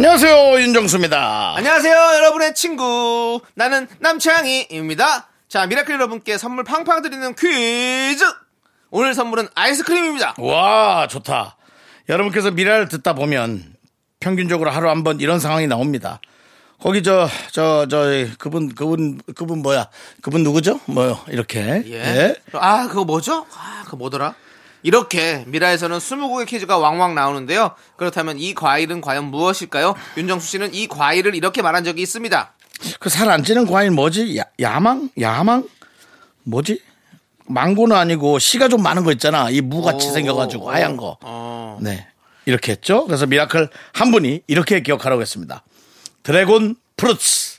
안녕하세요 윤정수입니다. 안녕하세요, 여러분의 친구. 나는 남창희입니다. 자, 미라클 여러분께 선물 팡팡 드리는 퀴즈! 오늘 선물은 아이스크림입니다. 와 좋다. 여러분께서 미라를 듣다 보면 평균적으로 하루 한 번 이런 상황이 나옵니다. 거기 저 저 저 그분 그분 그분 뭐야 그분 누구죠? 뭐요 이렇게 예. 아, 그거 뭐죠? 아, 그거 뭐더라? 이렇게 미라에서는 20곡의 퀴즈가 왕왕 나오는데요. 그렇다면 이 과일은 과연 무엇일까요? 윤정수 씨는 이 과일을 이렇게 말한 적이 있습니다. 그 살 안 찌는 과일 뭐지? 야, 야망 야망 뭐지? 망고는 아니고 씨가 좀 많은 거 있잖아. 이 무같이 오, 생겨가지고 오, 하얀 거. 어. 네. 이렇게 했죠. 그래서 미라클 한 분이 이렇게 기억하라고 했습니다. dragon fruits.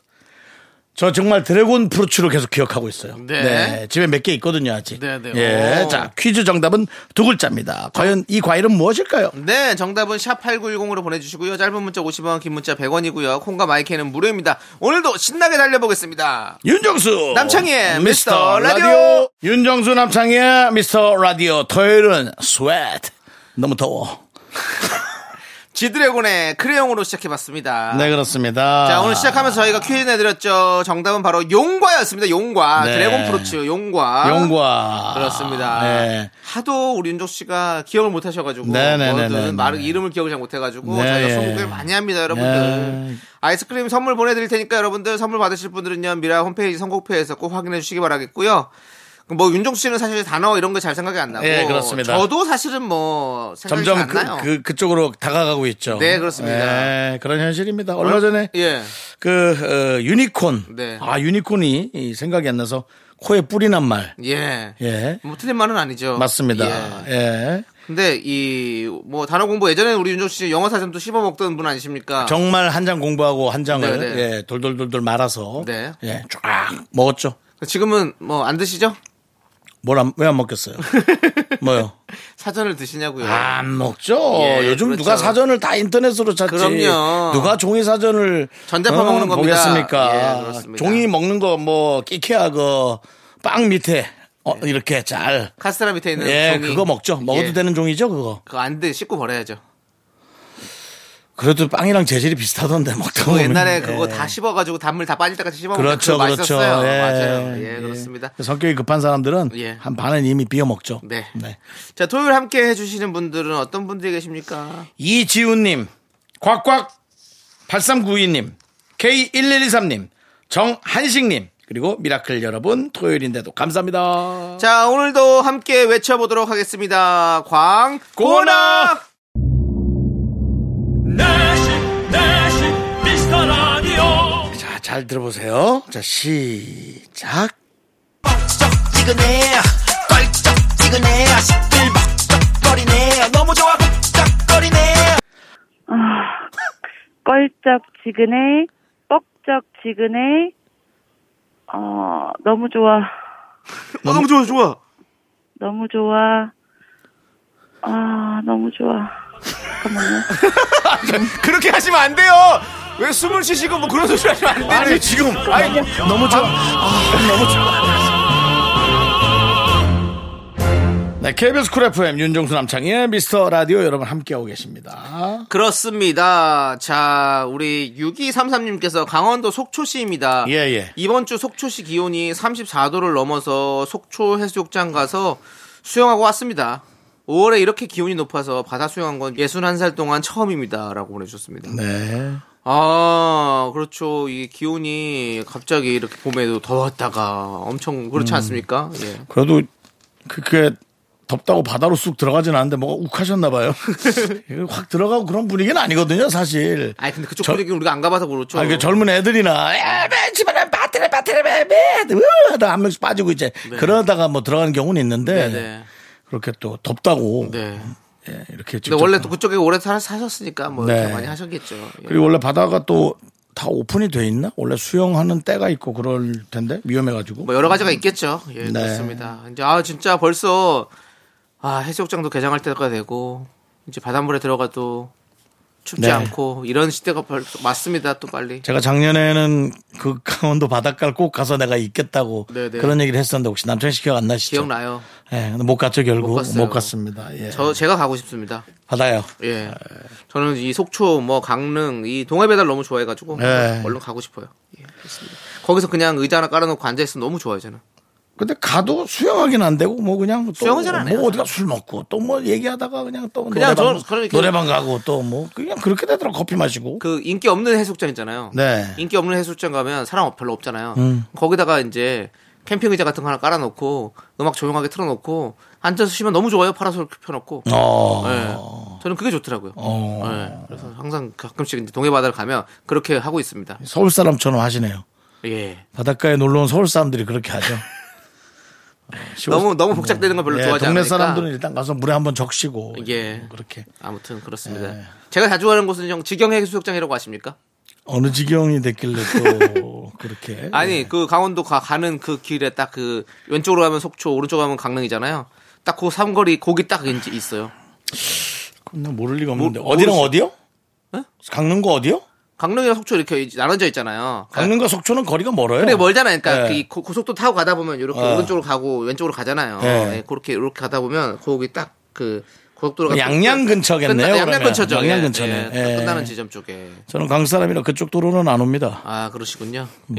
저 정말 dragon fruits로 계속 기억하고 있어요. 네. 집에 몇 개 있거든요, 아직. 네, 네. 예. 오. 자, 퀴즈 정답은 두 글자입니다. 과연 이 과일은 무엇일까요? 네, 정답은 샵8910으로 보내주시고요. 짧은 문자 50원, 긴 문자 100원이고요. 콩과 마이크는 무료입니다. 오늘도 신나게 달려보겠습니다. 윤정수 남창희의 미스터 라디오. 윤정수 남창희의 미스터 라디오 토요일은 sweat 너무 더워 지드래곤의 크레용으로 시작해봤습니다. 네 그렇습니다 자, 오늘 시작하면서 저희가 퀴즈 내드렸죠. 정답은 바로 용과였습니다. 용과. 네. dragon fruits, 용과. 용과 그렇습니다. 네. 하도 우리 윤종 씨가 기억을 못 하셔가지고. 네네네네네. 뭐든 말 이름을 기억을 잘 못해가지고. 네. 저희가 선곡을 많이 합니다, 여러분들. 네. 아이스크림 선물 보내드릴 테니까 여러분들 선물 받으실 분들은요, 미라 홈페이지 선곡표에서 꼭 확인해 주시기 바라겠고요. 뭐 윤종 씨는 사실 단어 이런 거 잘 생각이 안 나고 예, 그렇습니다. 저도 사실은 뭐 생각이 점점 잘 그, 안 나요. 그, 그쪽으로 다가가고 있죠 네, 그렇습니다. 네, 그런 현실입니다 얼마 전에 예. 그 어, 유니콘 네. 아 유니콘이 이 생각이 안 나서 코에 뿔이 난 말 예. 예. 뭐 틀린 말은 아니죠. 맞습니다 예. 예. 근데 이 뭐 단어 공부 예전에 우리 윤종 씨 영어 사전도 씹어 먹던 분 아니십니까? 정말 한 장 공부하고 한 장을 네, 네. 예, 돌돌돌돌 말아서 네. 예, 쫙 먹었죠. 지금은 뭐 안 드시죠? 뭘 왜 안 먹겠어요? 뭐요? 사전을 드시냐고요. 안 먹죠. 예, 요즘 그렇죠. 누가 사전을 다 인터넷으로 찾지. 그럼요. 누가 종이 사전을 전자파 먹는 겁니다. 보겠습니까? 예. 종이 먹는 거 뭐 끼케야 그빵 밑에 어, 이렇게 잘. 카스테라 밑에 있는 예, 종이. 그거 먹죠. 먹어도 예. 되는 종이죠, 그거. 그거 안 돼. 씻고 버려야죠. 그래도 빵이랑 재질이 비슷하던데 먹다 그거 보면. 옛날에 그거 예. 다 씹어가지고 단물 다 빠질 때까지 씹어 먹는 그렇죠, 그거 그렇죠. 맛있었어요. 예, 맞아요. 예, 예. 그렇습니다. 성격이 급한 사람들은 예. 한 반은 이미 베어 먹죠. 네. 네. 자, 토요일 함께 해주시는 분들은 어떤 분들이 계십니까? 이지훈님, 꽉꽉 8392님, K1123님, 정한식님, 그리고 미라클 여러분, 토요일인데도 감사합니다. 자, 오늘도 함께 외쳐보도록 하겠습니다. 광고나! 내시 내시 미스터 라디오 자, 잘 들어보세요. 자, 시작. 뻑적지근해 껄쩍지근해 시끌벅적거리네 너무 좋아 벅적거리네 껄쩍지근해, 뻑적지근해, 어, 너무 좋아, 어, 너무 좋아, 좋아. 너무 좋아, 아, 너무 좋아. 잠깐만요. 그렇게 하시면 안 돼요! 왜 숨을 쉬시고 뭐 그런 소리 하시면 안 되지? 아니, 지금. 아니, 너무 좋아. 아, 너무 좋아. 네, KBS 쿨 FM 윤정수 남창의 미스터 라디오 여러분 함께하고 계십니다. 그렇습니다. 자, 우리 6233님께서 강원도 속초시입니다. 예, 예. 이번 주 속초시 기온이 34도를 넘어서 속초 해수욕장 가서 수영하고 왔습니다. 5월에 이렇게 기온이 높아서 바다 수영한 건 61살 동안 처음입니다. 라고 보내주셨습니다. 네. 아, 그렇죠. 이 기온이 갑자기 이렇게 봄에도 더웠다가 엄청 그렇지 않습니까? 예. 그래도 그게 덥다고 바다로 쑥 들어가진 않는데 뭐가 욱 하셨나 봐요. 확 들어가고 그런 분위기는 아니거든요, 사실. 아니, 근데 그쪽 저- 분위기 우리가 안 가봐서 그렇죠. 아, 그 젊은 애들이나, 야, 매, 집안에 바테레, 매, 매, 으, 한 명씩 빠지고 이제 그러다가 뭐 들어가는 경우는 있는데, 네, 네. 그렇게 또 덥다고, 네. 예, 이렇게 근데 원래 또 그쪽에 오래 사, 사셨으니까 뭐 네. 이렇게 많이 하셨겠죠. 예. 그리고 원래 바다가 또 다 오픈이 돼 있나? 원래 수영하는 때가 있고 그럴 텐데 위험해가지고. 뭐 여러 가지가 있겠죠. 예, 네. 그렇습니다. 이제 아 진짜 벌써 아 해수욕장도 개장할 때가 되고 이제 바닷물에 들어가도 춥지 네. 않고 이런 시대가 벌써 맞습니다. 또 빨리. 제가 작년에는 그 강원도 바닷가를 꼭 가서 내가 있겠다고 네네. 그런 얘기를 했었는데 혹시 씨 기억 안 나시죠? 기억나요. 예, 근데 못 갔죠 결국 못 못. 갔습니다. 예. 저 제가 가고 싶습니다. 받아요. 예. 저는 이 속초, 뭐 강릉, 이 동해 배달 너무 좋아해가지고 네. 얼른 가고 싶어요. 예, 그렇습니다. 거기서 그냥 의자 하나 깔아놓고 앉아 있으면 너무 좋아요 저는. 근데 가도 수영하긴 안 되고 뭐 그냥 또 수영은 잘안 해요, 뭐 어디가 술 먹고 또 뭐 얘기하다가 그냥 또 그냥 노래방, 저- 그러니까- 노래방 가고 또 뭐 그냥 그렇게 되더라고 커피 마시고. 그 인기 없는 해수욕장 있잖아요. 네. 인기 없는 해수욕장 가면 사람 별로 없잖아요. 음. 거기다가 이제 캠핑 의자 같은 거 하나 깔아놓고 음악 조용하게 틀어놓고 앉아서 쉬면 너무 좋아요. 파라솔 펴놓고. 어. 예. 저는 그게 좋더라고요. 어. 예. 그래서 항상 가끔씩 이제 동해 바다를 가면 그렇게 하고 있습니다. 서울 사람처럼 하시네요. 예. 바닷가에 놀러 온 서울 사람들이 그렇게 하죠. 너무 너무 복잡되는 거 별로 예, 좋아하지 동네 않으니까. 사람들은 일단 가서 물에 한번 적시고 예. 그렇게 아무튼 그렇습니다. 네. 제가 자주 가는 곳은 형 지경 해수욕장이라고 아십니까? 어느 지경이 됐길래 또 그렇게 아니 그 강원도 가, 가는 그 길에 딱 그 왼쪽으로 가면 속초, 오른쪽으로 가면 강릉이잖아요. 딱 그 삼거리 거기 딱 있어요. 그건 나 모를 리가 없는데 모- 어디랑 모르시- 어디요? 예? 강릉과 어디요? 강릉이랑 속초 이렇게 나눠져 있잖아요. 강릉과 속초는 거리가 멀어요. 근데 멀잖아요. 그러니까 네. 그이 고- 고속도로 타고 가다 보면 이렇게 어. 오른쪽으로 가고 왼쪽으로 가잖아요. 네. 예, 그렇게 이렇게 가다 보면 거기 딱 그 고속도로가 양양 끝- 근처겠네요, 끝나- 양양 그러면. 근처죠. 양양 예, 근처네. 예, 예. 끝나는 지점 쪽에. 저는 강 사람이라 그쪽 도로는 안 옵니다. 아 그러시군요. 음.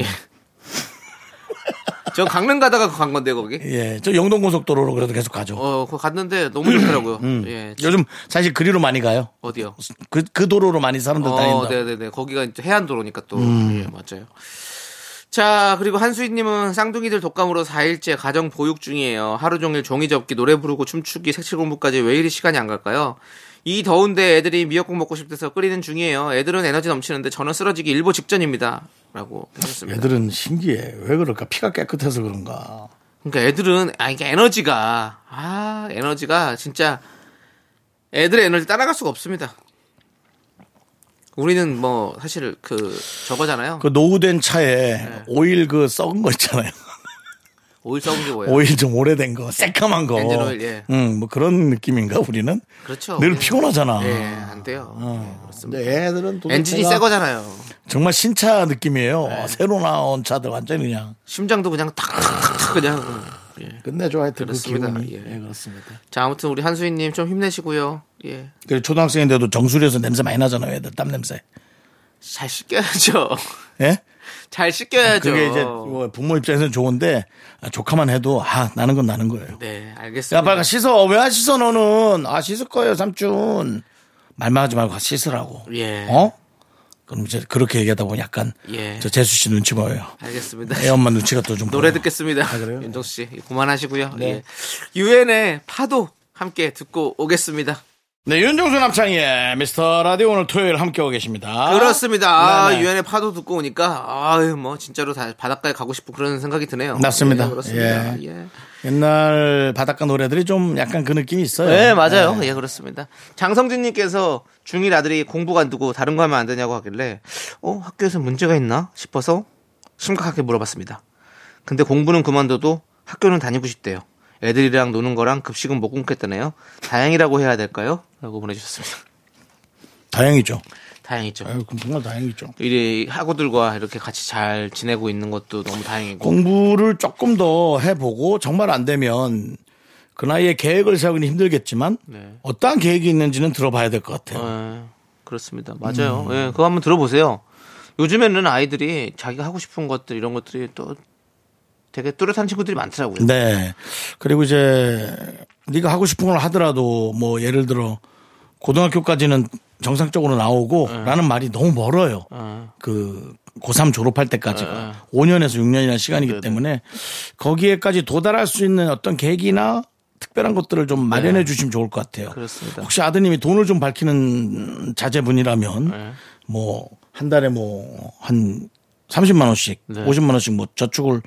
예. 전 강릉 가다가 간 건데 거기. 예, 저 영동고속도로로 그래도 계속 가죠. 어, 그거 갔는데 너무 좋더라고요. 음. 예. 요즘 사실 그리로 많이 가요. 어디요? 그, 그 도로로 많이 사람들 어, 다닌다. 네네네. 거기가 이제 해안도로니까 또. 음. 예, 맞아요. 자, 그리고 한수희님은 쌍둥이들 독감으로 4일째 가정 보육 중이에요. 하루 종일 종이 접기, 노래 부르고 춤추기, 색칠 공부까지 왜 이리 시간이 안 갈까요? 이 더운데 애들이 미역국 먹고 싶대서 끓이는 중이에요. 애들은 에너지 넘치는데 저는 쓰러지기 일보 직전입니다. 라고 하셨습니다. 애들은 신기해. 왜 그럴까? 피가 깨끗해서 그런가. 그러니까 애들은, 아, 이게 에너지가, 아, 에너지가 진짜 애들의 에너지 따라갈 수가 없습니다. 우리는 뭐, 사실 그, 저거잖아요. 그 노후된 차에 네. 오일 그 썩은 거 있잖아요. 오일 썩은 게 뭐예요? 오일 좀 오래된 거, 새까만 거. 엔진 오일, 예. 응, 뭐 그런 느낌인가, 우리는? 그렇죠. 늘 우리는. 피곤하잖아. 예, 안 돼요. 예, 그렇습니다. 근데 애들은 도대체가 엔진이 새 거잖아요. 정말 신차 느낌이에요. 네. 새로 나온 차들 완전히 그냥 심장도 그냥 탁탁탁 그냥. 예. 끝내줘 하여튼 그 그렇습니다. 기분이. 예. 예, 그렇습니다. 자, 아무튼 우리 한수희님 좀 힘내시고요. 예. 그리고 초등학생인데도 정수리에서 냄새 많이 나잖아요, 애들 땀 냄새. 잘 씻겨야죠. 예? 잘 씻겨야죠. 그게 이제 뭐 부모 입장에서는 좋은데 아, 조카만 해도 아 나는 건 나는 거예요. 네, 알겠습니다. 야 빨리 씻어 왜 안 씻어 너는 아 씻을 거예요 삼촌 말만 하지 말고 씻으라고. 예. 어? 그럼 이제 그렇게 얘기하다 보면 약간 예. 저 재수 씨 눈치 보여요. 알겠습니다. 애 엄마 눈치가 또 좀 노래 보여요. 듣겠습니다. 아, 그래요? 윤정수 씨, 그만하시고요. 네. 예. 유엔의 파도 함께 듣고 오겠습니다. 네 윤정수 남창희의 미스터 라디오 오늘 토요일 함께하고 계십니다. 그렇습니다. 아, 네네. 유엔의 파도 듣고 오니까 아유 뭐 진짜로 다 바닷가에 가고 싶고 그런 생각이 드네요. 맞습니다. 예, 그렇습니다. 예. 예. 옛날 바닷가 노래들이 좀 약간 그 느낌이 있어요. 네, 맞아요. 네. 예, 그렇습니다. 장성진님께서 중1 아들이 공부 관두고 다른 거 하면 안 되냐고 하길래, 어, 학교에서 문제가 있나 싶어서 심각하게 물어봤습니다. 근데 공부는 그만둬도 학교는 다니고 싶대요. 애들이랑 노는 거랑 급식은 못 끊겠다네요. 다행이라고 해야 될까요? 라고 보내주셨습니다. 다행이죠. 다행이죠. 아유, 그럼 정말 다행이죠. 이 학우들과 이렇게 같이 잘 지내고 있는 것도 너무 다행이고. 공부를 조금 더 해보고 정말 안 되면 그 나이에 계획을 세우기는 힘들겠지만 네. 어떠한 계획이 있는지는 들어봐야 될 것 같아요. 예, 그렇습니다. 맞아요. 음. 예, 그거 한번 들어보세요. 요즘에는 아이들이 자기가 하고 싶은 것들 이런 것들이 또 되게 뚜렷한 친구들이 많더라고요. 네. 그리고 이제 네가 하고 싶은 걸 하더라도 뭐 예를 들어 고등학교까지는 정상적으로 나오고 네. 라는 말이 너무 멀어요. 어, 그 고3 졸업할 네, 때까지가 5년에서 6년이라는 시간이기 때문에 거기에까지 도달할 수 있는 어떤 계기나 특별한 것들을 좀 마련해 주시면 좋을 것 같아요. 네. 그렇습니다. 혹시 아드님이 돈을 좀 밝히는 자제분이라면 네. 뭐한 달에 뭐 한 30만 원씩, 네. 50만 원씩 뭐 저축을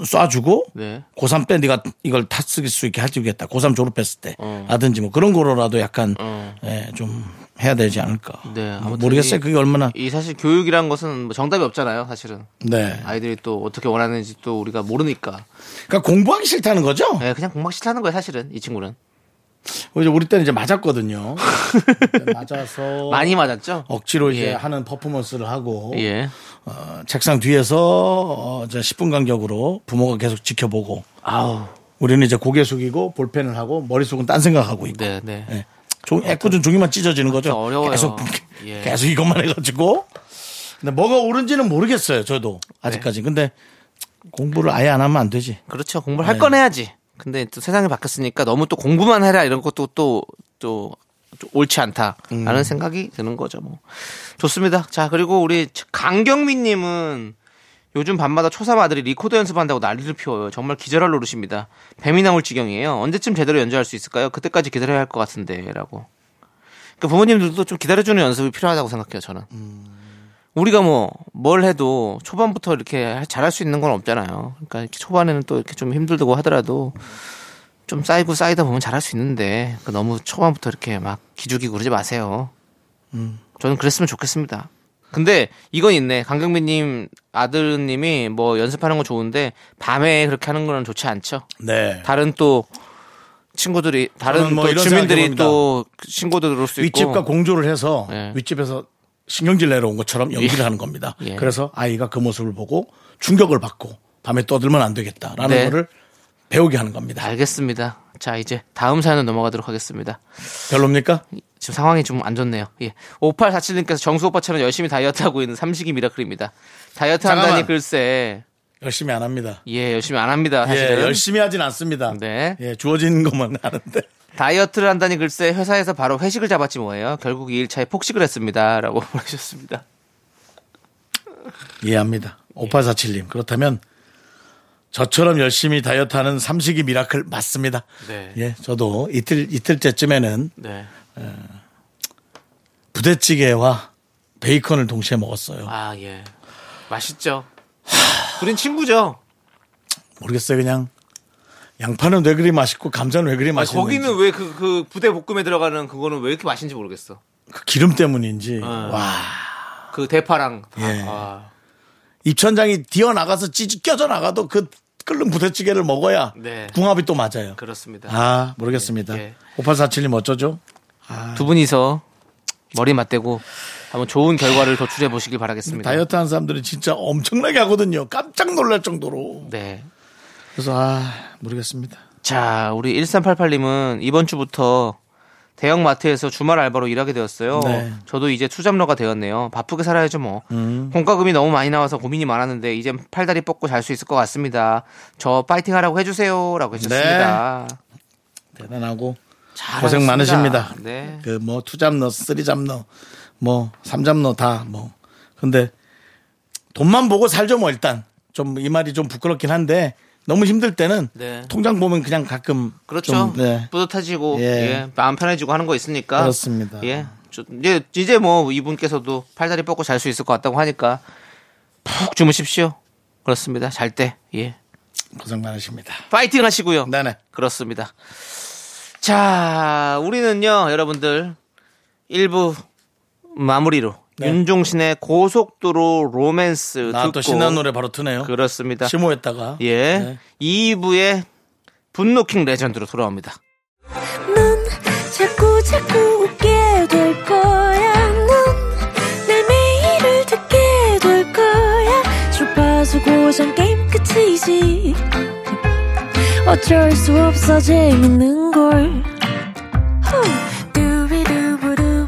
쏴주고 네. 고3 때 네가 이걸 다쓸수 있게 해주겠다. 고3 졸업했을 때 어. 라든지 뭐 그런 거로라도 약간 어. 예, 좀 해야 되지 않을까. 네, 뭐 아무튼 모르겠어요. 이- 그게 얼마나 이 사실 교육이란 것은 뭐 정답이 없잖아요, 사실은. 네. 아이들이 또 어떻게 원하는지 또 우리가 모르니까. 그러니까 공부하기 싫다는 거죠. 네, 그냥 공막 싫다는 거예요, 사실은. 이 친구는. 이제 우리 때는 이제 맞았거든요. 맞아서 많이 맞았죠? 억지로 이제 예. 하는 퍼포먼스를 하고 예. 어, 책상 뒤에서 어, 이제 10분 간격으로 부모가 계속 지켜보고 아우. 우리는 이제 고개 숙이고 볼펜을 하고 머릿속은 딴 생각하고 있고 네, 네. 예. 종, 애꿎은 종이만 찢어지는 거죠. 어려워요. 계속 예. 계속 이것만 해가지고. 근데 뭐가 옳은지는 모르겠어요. 저도 아직까지. 근데 공부를 아예 안 하면 안 되지. 그렇죠. 공부를 할건 해야지. 근데 또 세상이 바뀌었으니까 너무 또 공부만 해라 이런 것도 또, 또, 좀 옳지 않다라는 생각이 드는 거죠. 뭐. 좋습니다. 자, 그리고 우리 강경민 님은 요즘 밤마다 초3 아들이 리코더 연습한다고 난리를 피워요. 정말 기절할 노릇입니다. 뱀이 나올 지경이에요. 언제쯤 제대로 연주할 수 있을까요? 그때까지 기다려야 할 것 같은데. 라고. 그러니까 부모님들도 좀 기다려주는 연습이 필요하다고 생각해요. 저는. 우리가 뭐 뭘 해도 초반부터 이렇게 잘할 수 있는 건 없잖아요. 그러니까 초반에는 또 이렇게 좀 힘들고 하더라도 좀 쌓이고 쌓이다 보면 잘할 수 있는데 그 너무 초반부터 이렇게 막 기죽이고 그러지 마세요. 저는 그랬으면 좋겠습니다. 근데 이건 있네. 강경민님 아드님이 뭐 연습하는 건 좋은데 밤에 그렇게 하는 거는 좋지 않죠. 네. 다른 또 친구들이 다른 뭐 주민들이. 또 신고도 들을 수 있고 윗집과 공조를 해서 예. 윗집에서 신경질 내려온 것처럼 연기를 하는 겁니다. 예. 그래서 아이가 그 모습을 보고 충격을 받고 밤에 떠들면 안 되겠다라는 네. 거를 배우게 하는 겁니다. 알겠습니다. 자 이제 다음 사연으로 넘어가도록 하겠습니다. 별로입니까? 지금 상황이 좀 안 좋네요. 예. 5847님께서 정수 오빠처럼 열심히 다이어트 하고 있는 삼식이 미라클입니다. 다이어트 한다니 잠깐만. 글쎄 열심히 안 합니다. 예 열심히 안 합니다. 예, 사실은 열심히 하진 않습니다. 네. 예, 주어진 것만 하는데. 다이어트를 한다니 글쎄 회사에서 바로 회식을 잡았지 뭐예요. 결국 2일차에 폭식을 했습니다 라고 보내주셨습니다. 이해합니다. 5847님. 그렇다면 저처럼 열심히 다이어트 하는 삼식이 미라클 맞습니다. 네. 예, 저도 이틀, 이틀째쯤에는 네. 부대찌개와 베이컨을 동시에 먹었어요. 아 예. 맛있죠. 우린 친구죠. 모르겠어요. 그냥 양파는 왜 그리 맛있고 감자는 왜 그리 맛있는지. 거기는 왜 그 그 부대 볶음에 들어가는 그거는 왜 이렇게 맛있는지 모르겠어. 그 기름 때문인지. 어. 와. 그 대파랑 예. 아, 입천장이 뛰어 나가서 찌 껴져 나가도 그 끓는 부대찌개를 먹어야 네. 궁합이 또 맞아요. 그렇습니다. 아, 모르겠습니다. 예. 5847님 어쩌죠? 두 분이서 머리 맞대고 한번 좋은 결과를 도출해 보시길 바라겠습니다. 다이어트 하는 사람들은 진짜 엄청나게 하거든요. 깜짝 놀랄 정도로. 네. 그래서 아, 모르겠습니다. 자, 우리 1388님은 이번 주부터 대형 마트에서 주말 알바로 일하게 되었어요. 네. 저도 이제 투잡러가 되었네요. 바쁘게 살아야죠 뭐. 음. 공과금이 너무 많이 나와서 고민이 많았는데 이젠 팔다리 뻗고 잘 수 있을 것 같습니다. 저 파이팅 하라고 해주세요라고 해주셨습니다. 대단하고 잘하셨습니다. 고생 많으십니다. 네. 그 뭐 투잡너, 쓰리잡너, 뭐 삼잡너 다 뭐. 근데 돈만 보고 살죠 뭐 일단. 좀 이 말이 좀 부끄럽긴 한데 너무 힘들 때는 네. 통장 보면 그냥 가끔 그렇죠. 좀, 네. 뿌듯해지고 예. 예. 마음 편해지고 하는 거 있으니까 그렇습니다. 예. 저- 이제 이제 뭐 이분께서도 팔다리 뻗고 잘 수 있을 것 같다고 하니까 푹 주무십시오. 그렇습니다. 잘 때. 예. 고생 많으십니다. 파이팅 하시고요. 네네. 그렇습니다. 자, 우리는요, 여러분들 1부 마무리로 네. 윤종신의 고속도로 로맨스 나 듣고 또 신나는 노래 바로 트네요. 그렇습니다. 심호했다가. 예. 네. 2부의 분노킹 레전드로 돌아옵니다. 넌 자꾸 자꾸 웃게 될 거야. 넌내 매일을 듣게 될 거야. 주파수 고정 게임 끝이지. 어쩔 수 없어 재밌는 걸. 후.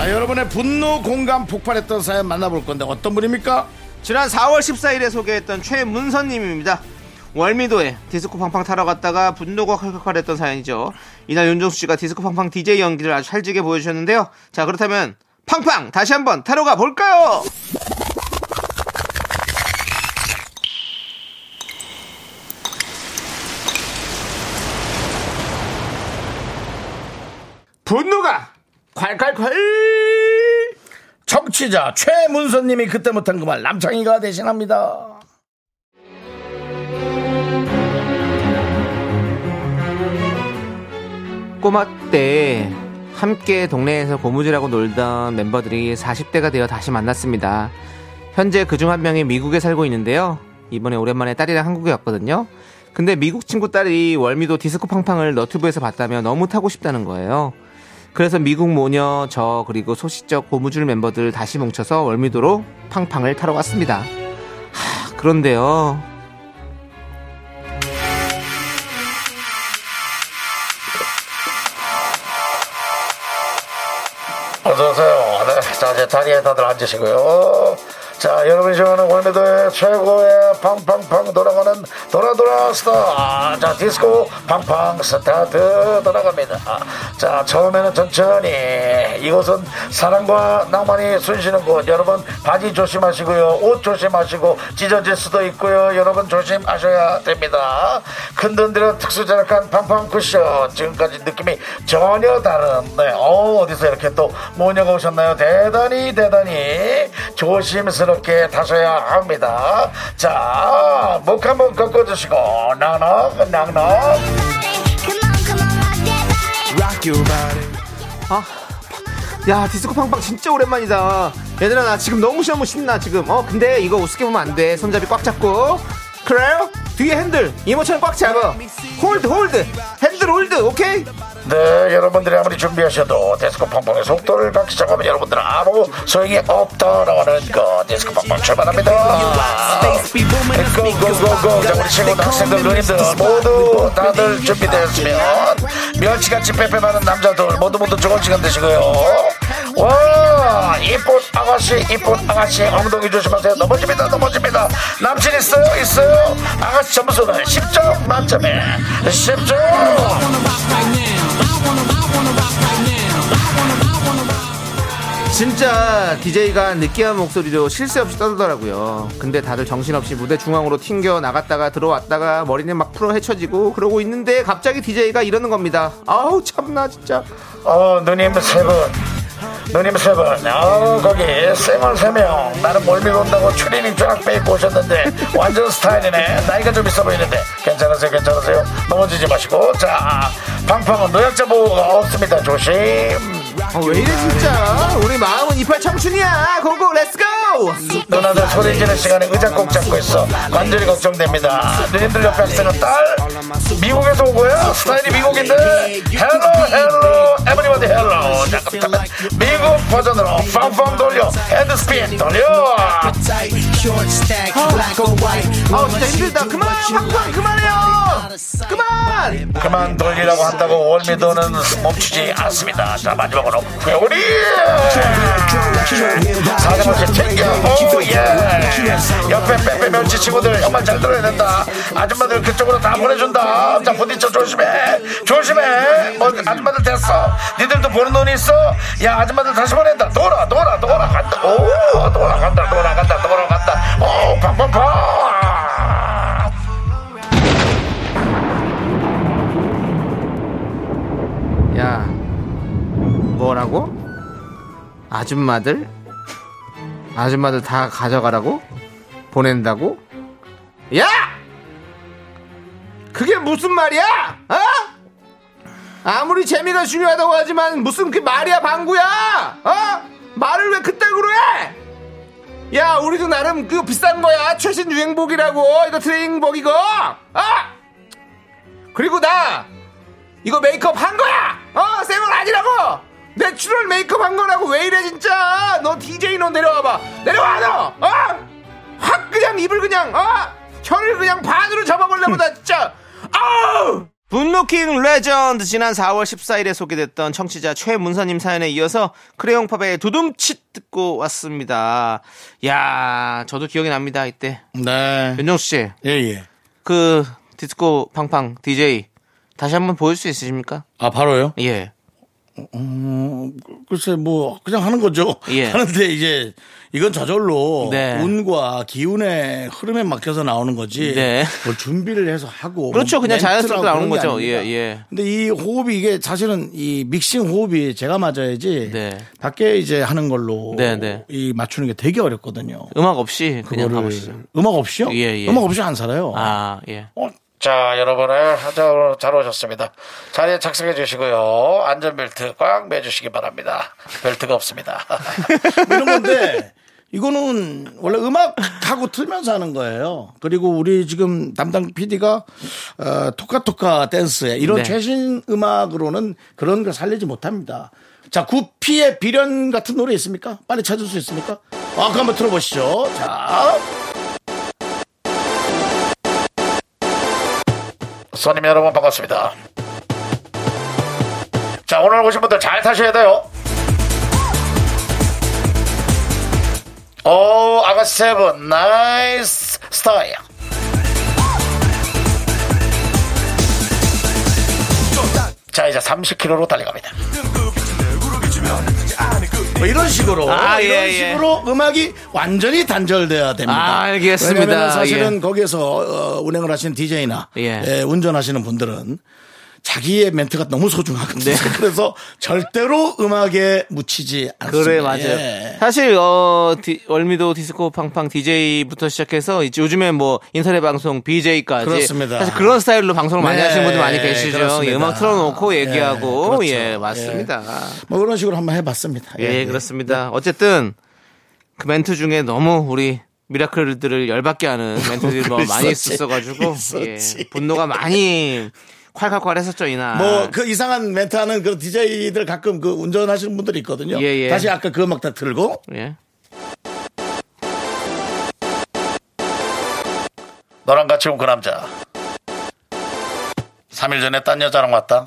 자, 여러분의 분노 공감 폭발했던 사연 만나볼 건데 어떤 분입니까? 지난 4월 14일에 소개했던 최문선님입니다. 월미도에 디스코 팡팡 타러 갔다가 분노가 칼칼칼했던 사연이죠. 이날 윤정수 씨가 디스코 팡팡 DJ 연기를 아주 찰지게 보여주셨는데요. 자 그렇다면 팡팡 다시 한번 타러 가 볼까요? 분노가 콸콸콸 청취자 최문선님이 그때 못한 그 말 남창희가 대신합니다. 꼬마 때 함께 동네에서 고무줄하고 놀던 멤버들이 40대가 되어 다시 만났습니다. 현재 그중 한 명이 미국에 살고 있는데요. 이번에 오랜만에 딸이랑 한국에 왔거든요. 근데 미국 친구 딸이 월미도 디스코 팡팡을 너튜브에서 봤다며 너무 타고 싶다는 거예요. 그래서 미국 모녀, 저, 그리고 소시적 고무줄 멤버들 다시 뭉쳐서 월미도로 팡팡을 타러 갔습니다. 하, 그런데요. 어서오세요. 네, 자, 이제 자리에 다들 앉으시고요. 자, 여러분이 좋아하는 월미도의 최고의 팡팡팡 돌아가는 도라도라 스타. 자, 디스코 팡팡 스타트 돌아갑니다. 자, 처음에는 천천히. 이곳은 사랑과 낭만이 숨쉬는 곳. 여러분, 바지 조심하시고요. 옷 조심하시고, 찢어질 수도 있고요. 여러분, 조심하셔야 됩니다. 큰 돈들은 특수 제작한 팡팡 쿠션. 지금까지 느낌이 전혀 다른, 네, 어, 어디서 이렇게 또 모녀가 오셨나요? 대단히, 대단히 조심스럽게 타셔야 합니다. 자, 목 한번 꺾어주시고, 낭낭, 낭낭. 아, 야 디스코 팡팡 진짜 오랜만이다. 얘들아 나 지금 너무 너무 신나 지금. 어 근데 이거 우습게 보면 안 돼. 손잡이 꽉 잡고. 그래요? 뒤에 핸들 이모처럼 꽉 잡아. hold hold 핸들 hold 오케이. 네, 여러분들이 아무리 준비하셔도 디스코 팡팡의 속도를 갖기 시작하면 여러분들은 아무 소용이 없다라는 거. 디스코 팡팡 출발합니다. go go go go. 자, 우리 친구 학생들, 누님들 모두 다들 준비되었으면 멸치같이 빼빼하는 남자들 모두 모두 좋은 시간 되시고요. 와, 이쁜 아가씨, 이쁜 아가씨 엉덩이 조심하세요. 넘어집니다, 넘어집니다. 남친 있어요, 있어요. 아가씨 점수는 10점 만점에 10점. 진짜 DJ가 느끼한 목소리로 쉴새 없이 떠들더라고요. 근데 다들 정신없이 무대 중앙으로 튕겨 나갔다가 들어왔다가 머리는 막 풀어 헤쳐지고 그러고 있는데 갑자기 DJ가 이러는 겁니다. 아우 참나 진짜. 어, 누님 세 분. 누님 세 분. 어, 거기 쌩얼 세 명. 나는 몰밀고 온다고 추리닝 쫙 빼입고 오셨는데 완전 스타일이네. 나이가 좀 있어 보이는데. 괜찮으세요? 괜찮으세요? 넘어지지 마시고. 자, 팡팡은 노약자 보호가 없습니다. 조심. 어, 왜 이래 진짜. 우리 마음은 이팔 청춘이야. go go let's go. 누나들 소리 지르는 시간에 의자 꼭 잡고 있어. 관절이 걱정됩니다. 누님들 옆에 학생은 딸. 미국에서 오고요. 스타일이 미국인데. hello, hello. everybody hello. 잠깐만. 미국 버전으로 팡팡 돌려. 헤드스핀 돌려. 아 진짜 힘들다. 그만 팡팡 그만해요. 그만. 그만 돌리라고 한다고 월미도는 멈추지 않습니다. 자, 마지막으로 회오리! 사장님께 챙겨! 오, 예! 옆에 빼빼 멸치 친구들 형만 잘 들어야 된다. 아줌마들 그쪽으로 다 보내준다. 자, 부딪혀 조심해! 조심해! 뭐, 아줌마들 됐어. 니들도 보는 눈이 있어? 야, 아줌마들 다시 보낸다. 돌아, 돌아, 돌아, 간다. 오, 돌아간다, 돌아간다, 돌아간다. 오, 팡팡팡! 야 뭐라고? 아줌마들? 아줌마들 다 가져가라고? 보낸다고? 야! 그게 무슨 말이야? 어? 아무리 재미가 중요하다고 하지만 무슨 그 말이야 방구야? 어? 말을 왜 그따구로 해? 야 우리도 나름 그 비싼 거야 최신 유행복이라고 이거 트레이닝복 이거 어? 그리고 나 이거 메이크업 한 거야! 어, 생얼 아니라고! natural 메이크업 한 거라고 왜 이래, 진짜! 너 DJ 너 내려와봐! 내려와, 너! 어? 확 그냥 입을 그냥, 어? 혀를 그냥 반으로 접어버릴까 보다, 진짜! 아우! 분노킹 레전드 지난 4월 14일에 소개됐던 청취자 최문서님 사연에 이어서 크레용팝의 두둠칫 듣고 왔습니다. 야 저도 기억이 납니다, 이때. 네. 윤정수 씨, 예, 예. 그 디스코 팡팡 DJ 다시 한번 보일 수 있으십니까? 아 바로요? 예. 글쎄 뭐 그냥 하는 거죠. 예. 하는데 이제 이건 저절로 네. 운과 기운의 흐름에 맡겨서 나오는 거지. 네. 뭘 준비를 해서 하고. 그렇죠. 뭐 그냥 자연스럽게 나오는 거죠. 예, 예. 근데 이 호흡이 이게 사실은 이 믹싱 호흡이 제가 맞아야지. 네. 밖에 이제 하는 걸로 네, 네. 이 맞추는 게 되게 어렵거든요. 음악 없이 그냥 가보시죠. 음악 없이요? 예, 예. 음악 없이 안 살아요. 아, 예. 어, 자, 여러분을 잘, 잘 오셨습니다. 자리에 착석해 주시고요. 안전벨트 꽉 매주시기 바랍니다. 벨트가 없습니다. 뭐 이런 건데, 이거는 원래 음악 하고 틀면서 하는 거예요. 그리고 우리 지금 담당 PD가, 어, 토카토카 댄스에 이런 네. 최신 음악으로는 그런 걸 살리지 못합니다. 자, 구피의 비련 같은 노래 있습니까? 빨리 찾을 수 있습니까? 아, 그거 한번 들어보시죠. 자. 손님 여러분 반갑습니다. 자 오늘 오신 분들 잘 타셔야 돼요. 오 아가씨 seven nice style. 자 이제 30km로 달려갑니다. 뭐 이런 식으로 아, 이런 예, 예. 식으로 음악이 완전히 단절돼야 됩니다. 아, 알겠습니다. 왜냐하면 사실은 예. 거기에서 어, 운행을 하시는 DJ나 예. 운전하시는 분들은 자기의 멘트가 너무 소중하거든요. 네. 그래서 절대로 음악에 묻히지 않습니다. 그래 맞아요. 예. 사실 어 디- 월미도 디스코 팡팡 DJ부터 시작해서 이제 요즘에 뭐 인터넷 방송 BJ까지 그렇습니다. 사실 그런 스타일로 방송을 많이 네, 하시는 분들 많이 계시죠. 그렇습니다. 예, 음악 틀어놓고 예, 얘기하고 그렇죠. 예 맞습니다. 뭐 그런 식으로 한번 해봤습니다. 예, 그렇습니다. 어쨌든 그 멘트 중에 너무 우리 미라클들을 열받게 하는 멘트들이 뭐 많이. 있었어가지고 예. 분노가 많이 콸콸콸 했었죠 이날. 뭐 그 이상한 멘트 하는 그 DJ들 가끔 그 운전하시는 분들이 있거든요. 예, 예. 다시 아까 그 음악 다 틀고 예. 너랑 같이 온 그 남자 3일 전에 딴 여자랑 왔다.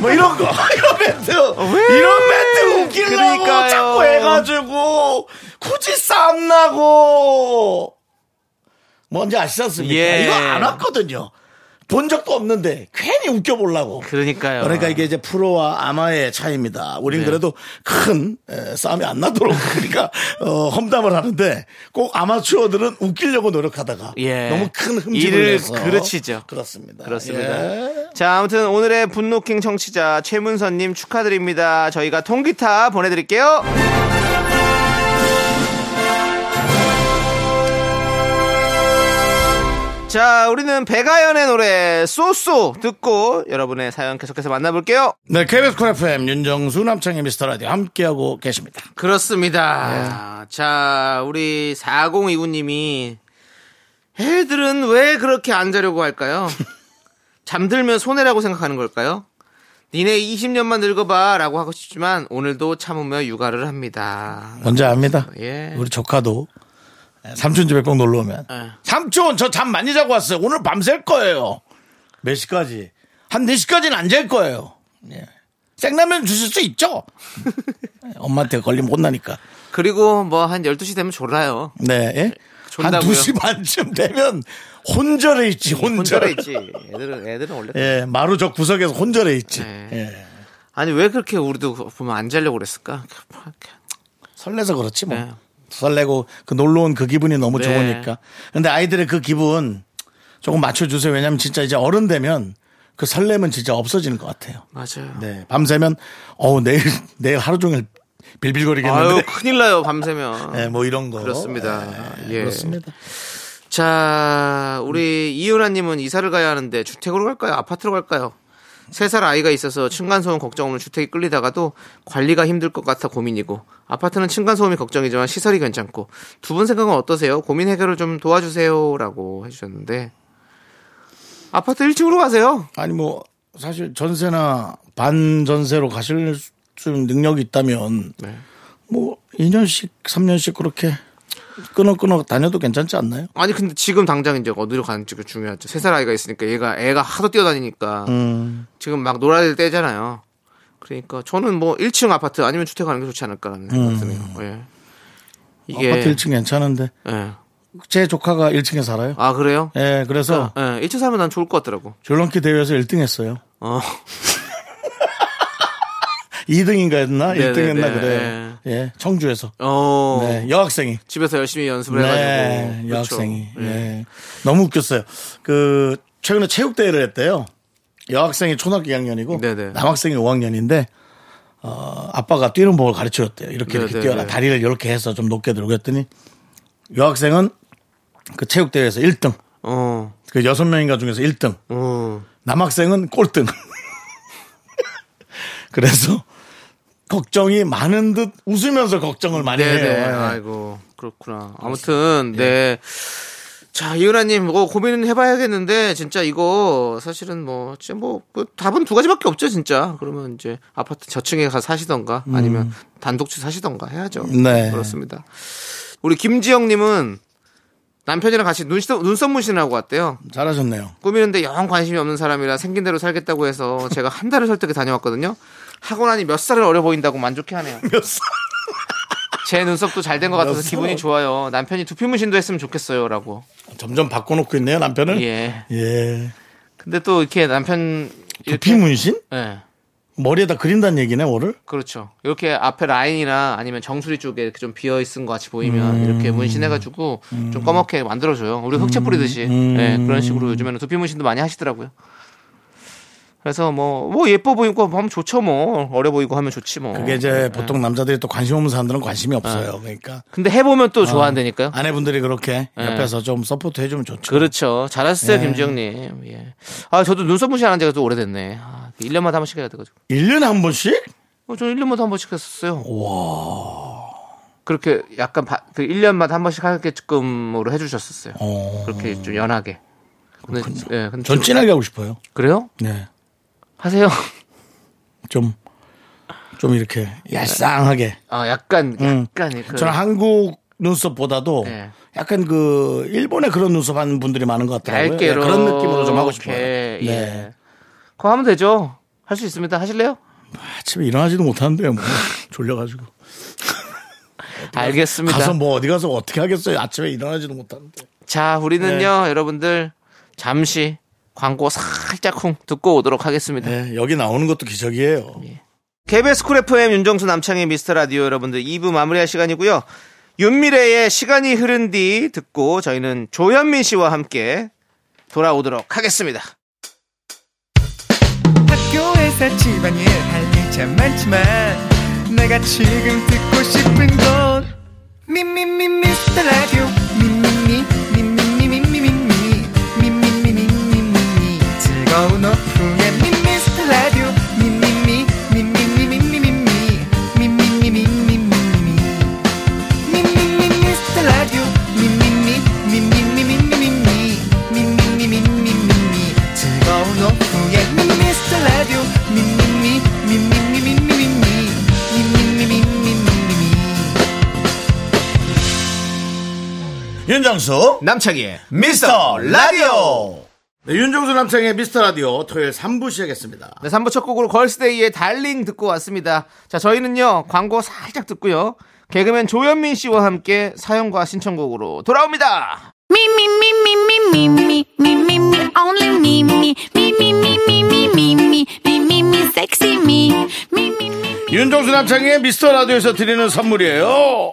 뭐 이런 거 이런 멘트 이런 멘트 웃기려고 그러니까요. 자꾸 해가지고 굳이 싸움 나고 뭔지 아시지 않습니까? 예. 이거 안 왔거든요. 본 적도 없는데 괜히 웃겨보려고. 그러니까요. 그러니까 이게 이제 프로와 아마의 차이입니다. 우린 네. 그래도 큰 에, 싸움이 안 나도록 그러니까 어, 험담을 하는데 꼭 아마추어들은 웃기려고 노력하다가 예. 너무 큰 흠집을 내서 그르치죠. 그렇습니다. 그렇습니다. 예. 자, 아무튼 오늘의 분노킹 청취자 최문선님 축하드립니다. 저희가 통기타 보내드릴게요. 자, 우리는 백아연의 노래 쏘쏘 듣고 여러분의 사연 계속해서 만나볼게요. 네, KBS 쿨 FM 윤정수 남창희 미스터 라디오 함께하고 계십니다. 그렇습니다. 자, 우리 4029님이 애들은 왜 그렇게 안 자려고 할까요? 잠들면 손해라고 생각하는 걸까요? 니네 20년만 늙어봐 라고 하고 싶지만 오늘도 참으며 육아를 합니다. 뭔지 압니다. 예. 우리 조카도 삼촌 집에 꼭 놀러 오면 예. 삼촌 저 잠 많이 자고 왔어요. 오늘 밤샐 거예요. 몇 시까지? 한 4시까지는 안 잘 거예요. 예. 생라면 주실 수 있죠? 엄마한테 걸리면 혼나니까. 그리고 뭐 한 12시 되면 졸아요. 네. 예? 한 존다고요? 2시 반쯤 되면 혼절해 있지, 혼절. 혼절해 있지. 애들은, 애들은 원래. 예, 마루 저 구석에서 혼절해 있지. 네. 예. 아니, 왜 그렇게 우리도 보면 안 자려고 그랬을까? 설레서 그렇지 뭐. 네. 설레고 그 놀러 온 그 기분이 너무 네. 좋으니까. 근데 아이들의 그 기분 조금 맞춰주세요. 왜냐면 진짜 이제 어른 되면 그 설렘은 진짜 없어지는 것 같아요. 맞아요. 네. 밤새면, 어우, 내일, 내일 하루 종일 빌빌거리겠는데. 아유, 큰일 나요, 밤새면. 네, 뭐 이런 거. 그렇습니다. 네, 예. 그렇습니다. 자, 우리 이은하님은 이사를 가야 하는데 주택으로 갈까요? 아파트로 갈까요? 세살 아이가 있어서 층간소음 걱정 없는 주택이 끌리다가도 관리가 힘들 것 같아 고민이고 아파트는 층간소음이 걱정이지만 시설이 괜찮고 두 분 생각은 어떠세요? 고민 해결을 좀 도와주세요 라고 해주셨는데 아파트 1층으로 가세요. 아니 뭐 사실 전세나 반전세로 가실 수 있는 능력이 있다면 네. 뭐 2년씩 3년씩 그렇게 끊어 끊어 다녀도 괜찮지 않나요? 아니 근데 지금 당장 이제 어디로 가는지가 중요하죠. 세 살 아이가 있으니까 얘가 애가 하도 뛰어다니니까 음. 지금 막 놀아야 될 때잖아요. 그러니까 저는 뭐 1층 아파트 아니면 주택 가는 게 좋지 않을까라는 생각이 드네요. 예. 이게 아파트 1층 괜찮은데 예. 제 조카가 1층에 살아요. 아 그래요? 예, 그래서 예, 1차 살면 난 좋을 것 같더라고. 줄넘기 대회에서 1등 했어요. 어. 2등인가 했나? 네네네. 1등 했나 그래. 예, 청주에서. 어. 네, 여학생이. 집에서 열심히 연습을 네, 해가지고. 그렇죠. 여학생이. 예. 네. 너무 웃겼어요. 그, 최근에 체육대회를 했대요. 여학생이 초등학교 2학년이고, 네네. 남학생이 5학년인데, 어, 아빠가 뛰는 법을 가르쳐 줬대요. 이렇게 이렇게 네네네. 뛰어라. 다리를 이렇게 해서 좀 높게 들고 했더니, 여학생은 그 체육대회에서 1등. 어. 그 여섯 명인가 중에서 1등. 어. 남학생은 꼴등. 그래서 걱정이 많은 듯 웃으면서 걱정을 많이 네네. 해요. 예. 아이고 그렇구나. 아무튼 네. 자 이은아님 뭐 고민은 해봐야겠는데 진짜 이거 사실은 뭐 진짜 뭐그 답은 두 가지밖에 없죠 진짜. 그러면 이제 아파트 저층에 가서 사시던가 아니면 단독주 사시던가 해야죠. 음. 네. 그렇습니다. 우리 김지영님은 남편이랑 같이 눈썹 눈썹 문신하고 왔대요. 잘하셨네요. 꾸미는데 영 관심이 없는 사람이라 생긴 대로 살겠다고 해서 제가 한 달을 설득해 다녀왔거든요. 하고 나니 몇 살을 어려 보인다고 만족해하네요. 몇 살? 제 눈썹도 잘 된 것 같아서 몇 기분이 살? 좋아요. 남편이 두피 문신도 했으면 좋겠어요라고. 점점 바꿔놓고 있네요, 남편은. 예. 예. 근데 또 이렇게 남편 두피 문신? 예. 머리에다 그린다는 얘기네, 뭐를? 그렇죠. 이렇게 앞에 라인이나 아니면 정수리 쪽에 이렇게 좀 비어 있은 것 같이 보이면 이렇게 문신해가지고 좀 검게 만들어줘요. 우리 흑채 뿌리듯이 예, 그런 식으로 요즘에는 두피 문신도 많이 하시더라고요. 그래서 뭐 뭐 예뻐 보이고 하면 좋죠 뭐 어려 보이고 하면 좋지 뭐. 그게 이제 보통 남자들이 또 관심 없는 사람들은 관심이 네. 없어요. 그러니까. 근데 해보면 또 좋아한다니까요. 아내분들이 그렇게 네. 옆에서 좀 서포트 해주면 좋죠. 그렇죠. 잘하셨어요, 네. 김지영님. 예. 아, 저도 눈썹 문신 안한 지가 또 오래됐네. 아, 1년마다 한 번씩 해야 돼가지고. 1년에 한 번씩? 어, 저는 1년마다 한 번씩 했었어요. 그렇게 약간 바, 그 1년마다 한 번씩 하게끔으로 해주셨었어요. 어. 그렇게 좀 연하게. 근데, 예, 근데 전 좀- 진하게 하고 싶어요. 그래요? 네. 하세요. 좀, 좀 이렇게 얄쌍하게. 아, 약간, 음. 약간, 그, 저는 한국 눈썹보다도 네. 약간 그 일본의 그런 눈썹 하는 분들이 많은 것 같더라고요. 얇게 예, 그런 느낌으로 좀 하고 싶어요. 네. 예. 그거 하면 되죠. 할 수 있습니다. 하실래요? 아침에 일어나지도 못하는데요, 뭐. 졸려가지고. 알겠습니다. 가서 뭐 어디 가서 어떻게 하겠어요. 아침에 일어나지도 못하는데. 자, 우리는요, 네. 여러분들, 잠시 광고 살짝 쿵 듣고 오도록 하겠습니다. 네, 여기 나오는 것도 기적이에요. KBS 쿨 FM 윤정수 남창희의 미스터 라디오 여러분들 2부 마무리할 시간이고요. 윤미래의 시간이 흐른 뒤 듣고 저희는 조현민 씨와 함께 돌아오도록 하겠습니다. 학교에서 집안일 할일참 많지만 내가 지금 듣고 싶은 건 미미미 미스터 라디오 윤정수 남창희의 미스터 라디오 네, 윤정수 남창희의 미스터 라디오 토요일 3부 시작했습니다. 네, 3부 첫 곡으로 걸스데이의 달링 듣고 왔습니다. 자, 저희는요, 광고 살짝 듣고요. 개그맨 조현민 씨와 함께 사연과 신청곡으로 돌아옵니다. 윤정수 남창의 미스터 라디오에서 드리는 선물이에요.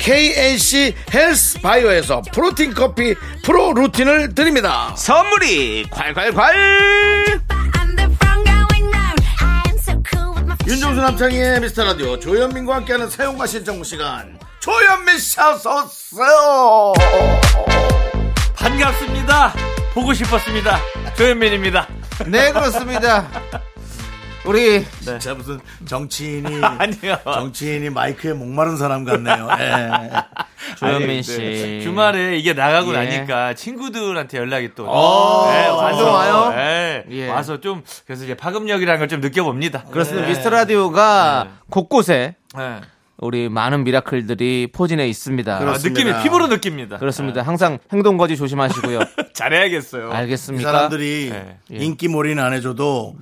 KNC 헬스 바이오에서 프로틴 커피 프로 루틴을 드립니다. 선물이 콸콸콸! 윤정수 남창의 미스터 라디오 조현민과 함께하는 사용과 신청 시간 조현민 샤서스요 반갑습니다. 보고 싶었습니다. 조현민입니다. 네, 그렇습니다. 우리 진짜 무슨 정치인이 아니요. 정치인이 마이크에 목마른 사람 같네요. 예. 조현민 아니, 씨. 네. 주말에 이게 나가고 예. 나니까 친구들한테 연락이 또 어, 네, 완전 와요? 예, 예. 와서 좀 그래서 이제 파급력이라는 걸 좀 느껴봅니다. 그렇습니다. 네. 미스터 라디오가 곳곳에 네. 우리 많은 미라클들이 포진해 있습니다. 아, 그렇습니다. 느낌이 피부로 느낍니다. 그렇습니다. 항상 행동 거지 조심하시고요. 잘해야겠어요. 이 알겠습니까? 사람들이 네. 인기 몰이는 안 해줘도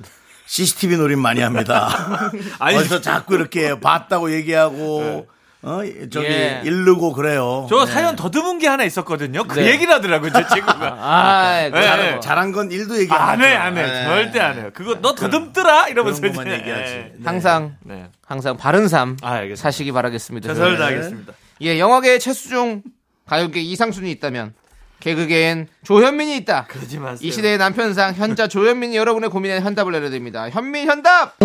CCTV 놀이는 많이 합니다. 아니. 어디서 자꾸 이렇게 봤다고 얘기하고 어 저기 예. 이르고 그래요. 저 네. 사연 더듬은 게 하나 있었거든요. 그 네. 얘기를 하더라고요, 제 친구가. 아, 네. 네. 잘한 건 일도 얘기 안 안 해. 안 해. 네. 절대 안 해요. 그거 너 더듬더라? 이러면서 그런 것만. 얘기하지. 예. 네. 항상 네. 항상 바른 삶 아, 알겠습니다. 사시기 바라겠습니다. 최선을. 다하겠습니다. 예, 영화계의 최수종, 가요계 이상순이 있다면 개그계엔 조현민이 있다. 그러지 마세요. 이 시대의 남편상 현자 조현민이 여러분의 고민에 현답을 내려드립니다. 현민 현답.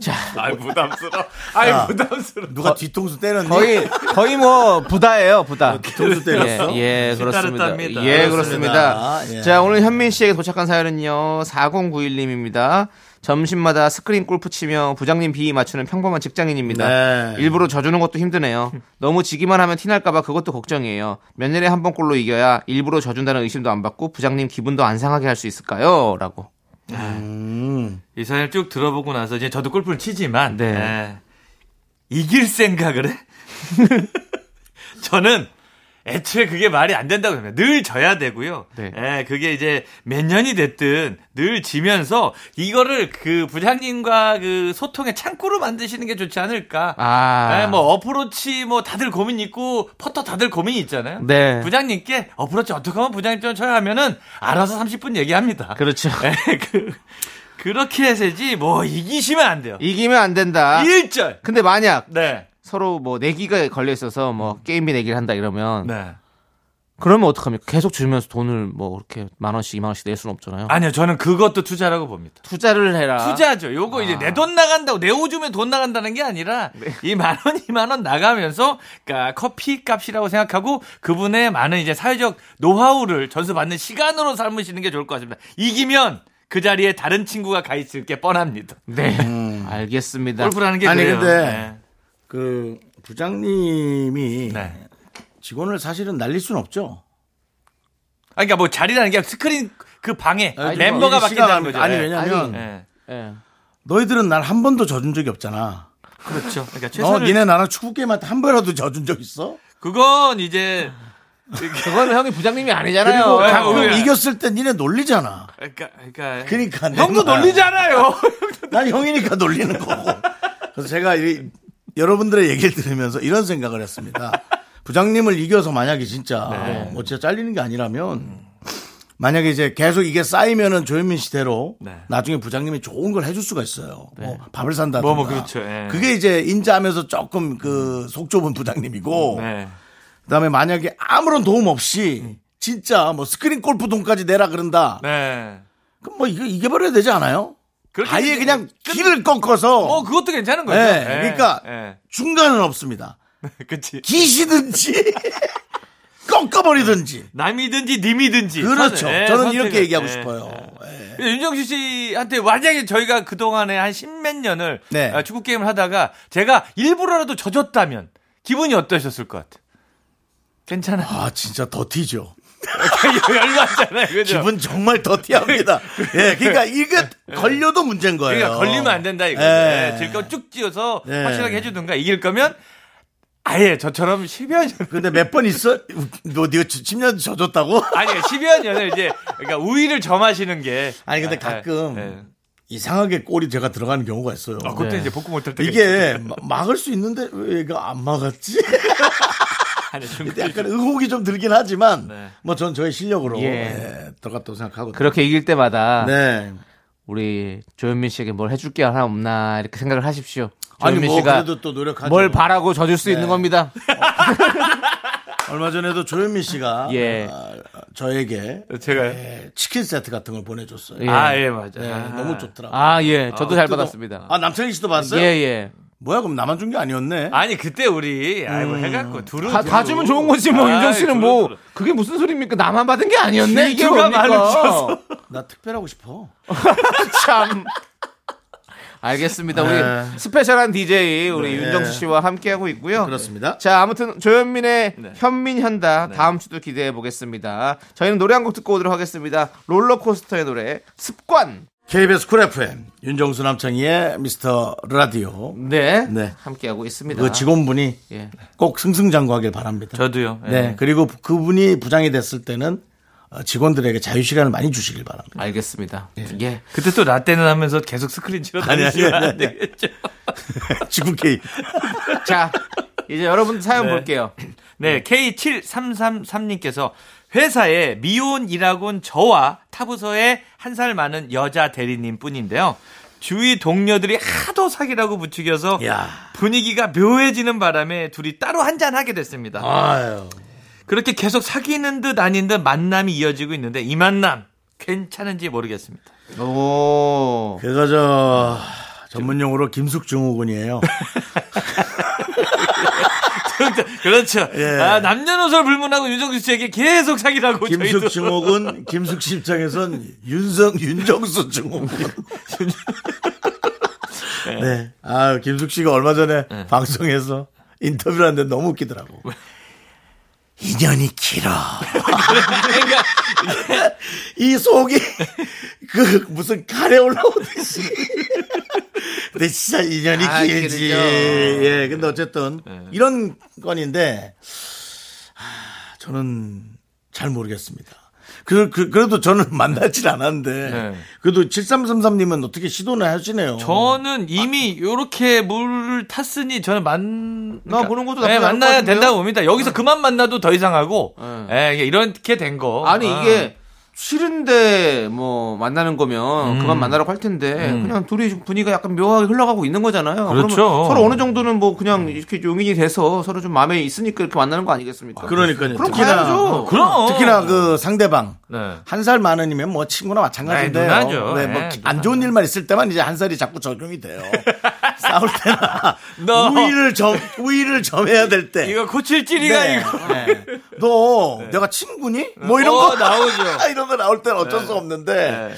자, 아이, 부담스러워. 아이, 야. 부담스러워. 누가 뒤통수 때렸니? 거의 거의 뭐 부다예요, 부다. 뒤통수 때렸어? 예, 예, 그렇습니다. 따뜻합니다. 예, 그렇습니다. 그렇습니다. 예. 자, 오늘 현민 씨에게 도착한 사연은요, 4091님입니다. 점심마다 스크린 골프 치며 부장님 비위 맞추는 평범한 직장인입니다. 네. 일부러 져주는 것도 힘드네요. 너무 지기만 하면 티날까봐 그것도 걱정이에요. 몇 년에 한 번꼴로 이겨야 일부러 져준다는 의심도 안 받고 부장님 기분도 안 상하게 할 수 있을까요? 라고. 음. 이 사연을 쭉 들어보고 나서 이제 저도 골프를 치지만 네. 예, 이길 생각을 해? 저는 애초에 그게 말이 안 된다고 합니다. 늘 져야 되고요. 네. 예, 그게 이제 몇 년이 됐든 늘 지면서 이거를 그 부장님과 그 소통의 창구로 만드시는 게 좋지 않을까. 아. 예, 뭐 어프로치 뭐 다들 고민 있고 퍼터 다들 고민이 있잖아요. 네. 부장님께 어프로치 어떻게 하면 부장님처럼 쳐야 하면은 알아서 30분 얘기합니다. 그렇죠. 예, 그, 그렇게 해서지, 뭐, 이기시면 안 돼요. 이기면 안 된다. 일절 근데 만약 네. 서로 뭐 내기가 걸려 있어서 뭐 게임비 내기를 한다 이러면 네. 그러면 어떡합니까? 계속 주면서 돈을 뭐 이렇게 만 원씩, 이만 원씩 낼 수는 없잖아요. 아니요, 저는 그것도 투자라고 봅니다. 투자를 해라. 투자죠. 요거 아. 이제 내 돈 나간다고, 내 오줌에 돈 나간다는 게 아니라, 네. 이만 원, 이만 원 나가면서, 그니까 커피 값이라고 생각하고, 그분의 많은 이제 사회적 노하우를 전수받는 시간으로 삼으시는 게 좋을 것 같습니다. 이기면, 그 자리에 다른 친구가 가 있을 게 뻔합니다. 네. 알겠습니다. 골프라는 게 아니, 그래요. 근데 그 부장님이 네. 직원을 사실은 날릴 수는 없죠. 아, 그러니까 뭐 자리라는 게 스크린 그 방에 아니, 멤버가 뭐 바뀐다는 거죠. 아니 예. 왜냐면 예. 예. 너희들은 날 한 번도 져준 적이 없잖아. 그렇죠. 그러니까 어, 최선을 니네 나랑 축구 게임한테 한 번이라도 져준 적 있어? 그건 이제 그거는 형이 부장님이 아니잖아요. 그리고 아, 가끔 왜? 이겼을 때 니네 놀리잖아. 그러니까 그러니까 그러니까 형도 놀리잖아요. 난 형이니까 놀리는 거고. 그래서 제가 이, 여러분들의 얘기를 들으면서 이런 생각을 했습니다. 부장님을 이겨서 만약에 진짜 네. 뭐 진짜 잘리는 게 아니라면 만약에 이제 계속 이게 쌓이면은 조현민 씨대로 네. 나중에 부장님이 좋은 걸 해줄 수가 있어요. 뭐 밥을 산다든가. 뭐, 뭐 그렇죠. 예. 그게 이제 인자하면서 조금 그 속 좁은 부장님이고 네. 그다음에 만약에 아무런 도움 없이 진짜 뭐 스크린 골프 돈까지 내라 그런다. 네. 그럼 뭐 이거 이겨버려야 되지 않아요? 아예 그냥 끝- 길을 꺾어서 어 그것도 괜찮은 거죠. 네, 예. 그러니까 예. 중간은 없습니다. 그치. 기시든지 꺾어버리든지. 남이든지 님이든지. 그렇죠. 선을, 예, 저는 선택을. 이렇게 얘기하고 예, 싶어요. 예. 예. 윤정수 씨한테 만약에 저희가 그 동안에 한 십몇 년을 네. 아, 축구 게임을 하다가 제가 일부러라도 져줬다면 기분이 어떠셨을 것 같아? 괜찮아. 아 진짜 더티죠. 열받잖아요. 그죠? 기분 정말 더티합니다. 예, 그러니까 이게 걸려도 문제인 거예요. 그러니까 걸리면 안 된다 이거죠. 예. 예. 질거 쭉 찌어서 예. 확실하게 해주든가 이길 거면 아예 저처럼 10여 년 근데 몇 번 있어? 너 네가 10년 져줬다고? 아니 10여 년을 이제 그러니까 우위를 점하시는 게 아니 근데 아, 가끔 예. 이상하게 골이 제가 들어가는 경우가 있어요. 아, 그때 이제 복구 못할 때 이게 마- 막을 수 있는데 왜 이거 안 막았지? 아니, 좀 근데 약간 의혹이 좀 들긴 하지만 네. 뭐전 저의 실력으로 예. 예, 들어갔다고 생각하고 그렇게 이길 때마다 네. 우리 조현민 씨에게 뭘 해줄 게 하나 없나 이렇게 생각을 하십시오. 조현민 뭐 씨가 그래도 또 노력하죠. 뭘 바라고 져줄 수 있는 네. 겁니다. 얼마 전에도 조현민 씨가 예. 아, 저에게 제가요? 예, 치킨 세트 같은 걸 보내줬어요. 예. 아, 예, 맞아. 네, 아. 너무 좋더라고요. 아 예, 저도 아, 잘. 받았습니다. 아 남창희 씨도 봤어요? 예 예. 뭐야 그럼 나만 준 게 아니었네. 아니 그때 우리 아이고 해갖고 둘은 다, 다 주면 좋은 거지 뭐 아이, 윤정 씨는 뭐. 그게 무슨 소리입니까? 나만 받은 게 아니었네. 이게 뭡니까? 많으셔서. 나 특별하고 싶어. 참. 알겠습니다. 네. 우리 special한 DJ 우리 네. 윤정수 씨와 함께 하고 있고요. 그렇습니다. 자, 아무튼 조현민의 네. 현민 현다 다음 주도 기대해 보겠습니다. 저희는 노래 한 곡 듣고 오도록 하겠습니다. 롤러코스터의 노래 습관. KBS 쿨 FM 윤정수 남창희의 미스터 라디오. 네. 네. 함께하고 있습니다. 그 직원분이 예. 꼭 승승장구하길 바랍니다. 저도요. 예. 네. 그리고 그분이 부장이 됐을 때는 어, 직원들에게 자유 시간을 많이 주시길 바랍니다. 알겠습니다. 예. 그때 또 라떼는 하면서 계속 스크린 치러 다니시면 아니, 안 아니. 되겠죠. 지구 K. 자, 이제 여러분 사연 네. 볼게요. 네, K7333님께서 회사에 미혼 일하곤 저와 타부서에 한 살 많은 여자 대리님 뿐인데요. 주위 동료들이 하도 사귀라고 부추겨서 야. 분위기가 묘해지는 바람에 둘이 따로 한잔 하게 됐습니다. 아유. 그렇게 계속 사귀는 듯 아닌 듯 만남이 이어지고 있는데 이 만남 괜찮은지 모르겠습니다. 오. 그거 저 전문 용어로 김숙 증후군이에요. 그렇죠. 예. 아, 남녀노소를 불문하고 유정수 씨에게 계속 사귀라고 김숙 증후군, 김숙 씨 입장에선 윤성, 윤정수 증후군. 네. 아, 김숙 씨가 얼마 전에 방송에서 인터뷰를 하는데 너무 웃기더라고. 인연이 길어. 이 속이 그 무슨 칼에 올라오듯이. 근데 진짜 인연이 아, 길지. 길죠. 예, 근데 어쨌든 이런 건인데 아, 저는 잘 모르겠습니다. 그, 그, 그래도 저는 만나질 않았는데, 네. 그래도 7333님은 어떻게 시도는 하시네요. 저는 이미 요렇게 물을 탔으니 저는 만나 보는 것도 네, 나쁘지 않을 것 만나야? 된다고 봅니다. 여기서 그만 만나도 더 이상하고 예, 이렇게 된 거. 아니 아. 이게 싫은데 뭐 만나는 거면 음. 그만 만나라고 할 텐데 그냥 둘이 좀 분위기가 약간 묘하게 흘러가고 있는 거잖아요. 그렇죠. 그러면 서로 어느 정도는 뭐 그냥 이렇게 용인이 돼서 서로 좀 마음에 있으니까 이렇게 만나는 거 아니겠습니까? 그러니까요. 그럼 특히나, 가야죠. 어, 그럼. 특히나 그 상대방. 네. 한살 많으면 뭐 친구나 마찬가지인데요. 네. 네, 뭐 네, 안 좋은 일만 있을 때만 이제 한 살이 자꾸 적용이 돼요. 싸울 때나 너. 우위를 점 우위를 점해야 될 때. 이거 고칠 찌리가 네. 이거. 네. 너 내가 친구니? 뭐 이런 어, 거 나오죠. 이런 거 나올 때는 어쩔 수 없는데 네.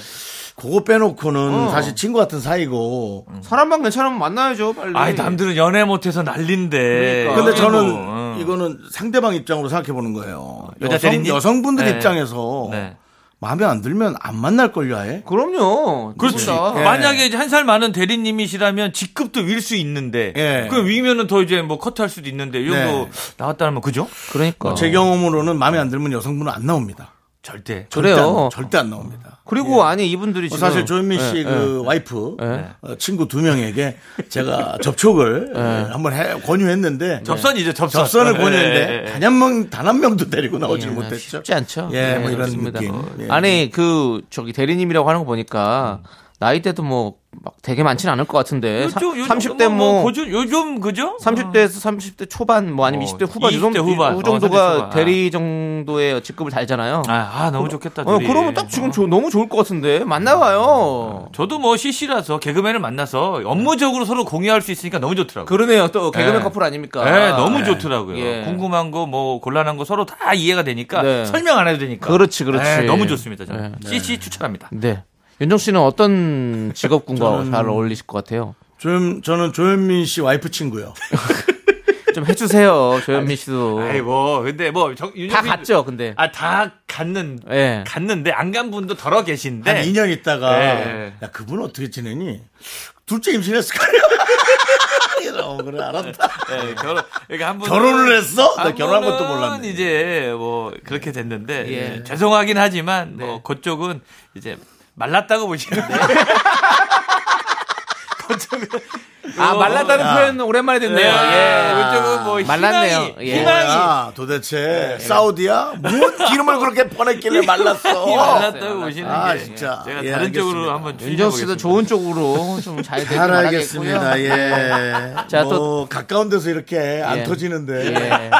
그거 빼놓고는 사실 친구 같은 사이고. 사람만 괜찮으면 만나야죠, 빨리. 아이 남들은 연애 못해서 난린데. 그러니까. 근데 이거 저는 뭐, 어. 이거는 상대방 입장으로 생각해 보는 거예요. 여자 여성, 대리님? 여성분들 네. 입장에서 네. 마음에 안 들면 안 만날 걸요, 아예. 그럼요. 그렇지. 누구나. 예. 만약에 한 살 많은 대리님이시라면 직급도 윌 수 있는데, 예. 그 위면은 더 이제 뭐 커트할 수도 있는데 이 정도 네. 나왔다면 그죠? 그러니까. 제 경험으로는 마음에 안 들면 여성분은 안 나옵니다. 절대. 절대 그래요. 안, 절대 안 나옵니다. 그리고 아니 이분들이 어, 지금 사실 조현민 씨 예, 그 와이프 예. 어, 친구 두 명에게 제가 접촉을 예, 한번 해, 권유했는데 접선이죠, 접선. 접선을 예, 권유했는데 예, 예. 단한 명 단 한 명도 데리고 나오지 예, 못했죠. 쉽지 않죠. 예, 뭐 네, 이런 그렇습니다. 느낌. 예. 아니 그 저기 대리님이라고 하는 거 보니까 나이대도 뭐 막 되게 많지는 않을 것 같은데 사- 요즘, 요즘 30대 뭐 고준, 요즘 그죠? 30대에서 30대 초반 뭐 아니면 어, 20대 후반 이 20대 정도, 후반. 이 어, 정도가 30대 후반. 대리 정도의 직급을 달잖아요. 아, 아, 너무 좋겠다. 어, 둘이. 그러면 딱 지금 조- 너무 좋을 것 같은데 만나봐요. 저도 뭐 CC라서 개그맨을 만나서 업무적으로 서로 공유할 수 있으니까 너무 좋더라고요. 그러네요. 또 개그맨 네. 커플 아닙니까? 네, 너무 네. 좋더라고요. 예. 궁금한 거, 뭐, 곤란한 거 서로 다 이해가 되니까 네. 설명 안 해도 되니까. 그렇지, 그렇지. 네, 너무 좋습니다. 저는. 네. CC 추천합니다. 네. 윤정 씨는 어떤 직업군과 잘 어울리실 것 같아요? 조, 저는 조현민 씨 와이프 친구요. 좀 해주세요, 조현민 씨도. 아이, 뭐, 근데 뭐, 저, 다 갔죠, 근데. 아, 다 갔는, 예. 갔는데 안 간 분도 덜어 계신데. 한 2년 있다가 네. 야 그분 어떻게 지내니? 둘째 임신했을 거예요. 어, 그래 알았다. 예, 결혼, 그러니까 한 분. 결혼을 했어? 나 결혼한 것도 몰랐네. 이제 뭐, 그렇게 됐는데. 예. 예, 죄송하긴 하지만, 뭐, 네. 그쪽은 이제 말랐다고 보시는데. 아, 말랐다는 야. 표현 오랜만에 듣네요. 예. 예. 그쪽은 뭐, 말랐네요. 희망이, 예. 희망이. 뭐야, 도대체 사우디야? 뭔 기름을 그렇게 퍼냈길래 말랐어? 말랐다고 보시는 아, 게. 진짜. 제가 예, 다른 알겠습니다. 쪽으로 한번 윤정 씨도. 좋은 쪽으로 좀 잘 되길. 알겠습니다. 예. 자, 뭐 또- 가까운 데서 이렇게 안 예. 터지는데 예.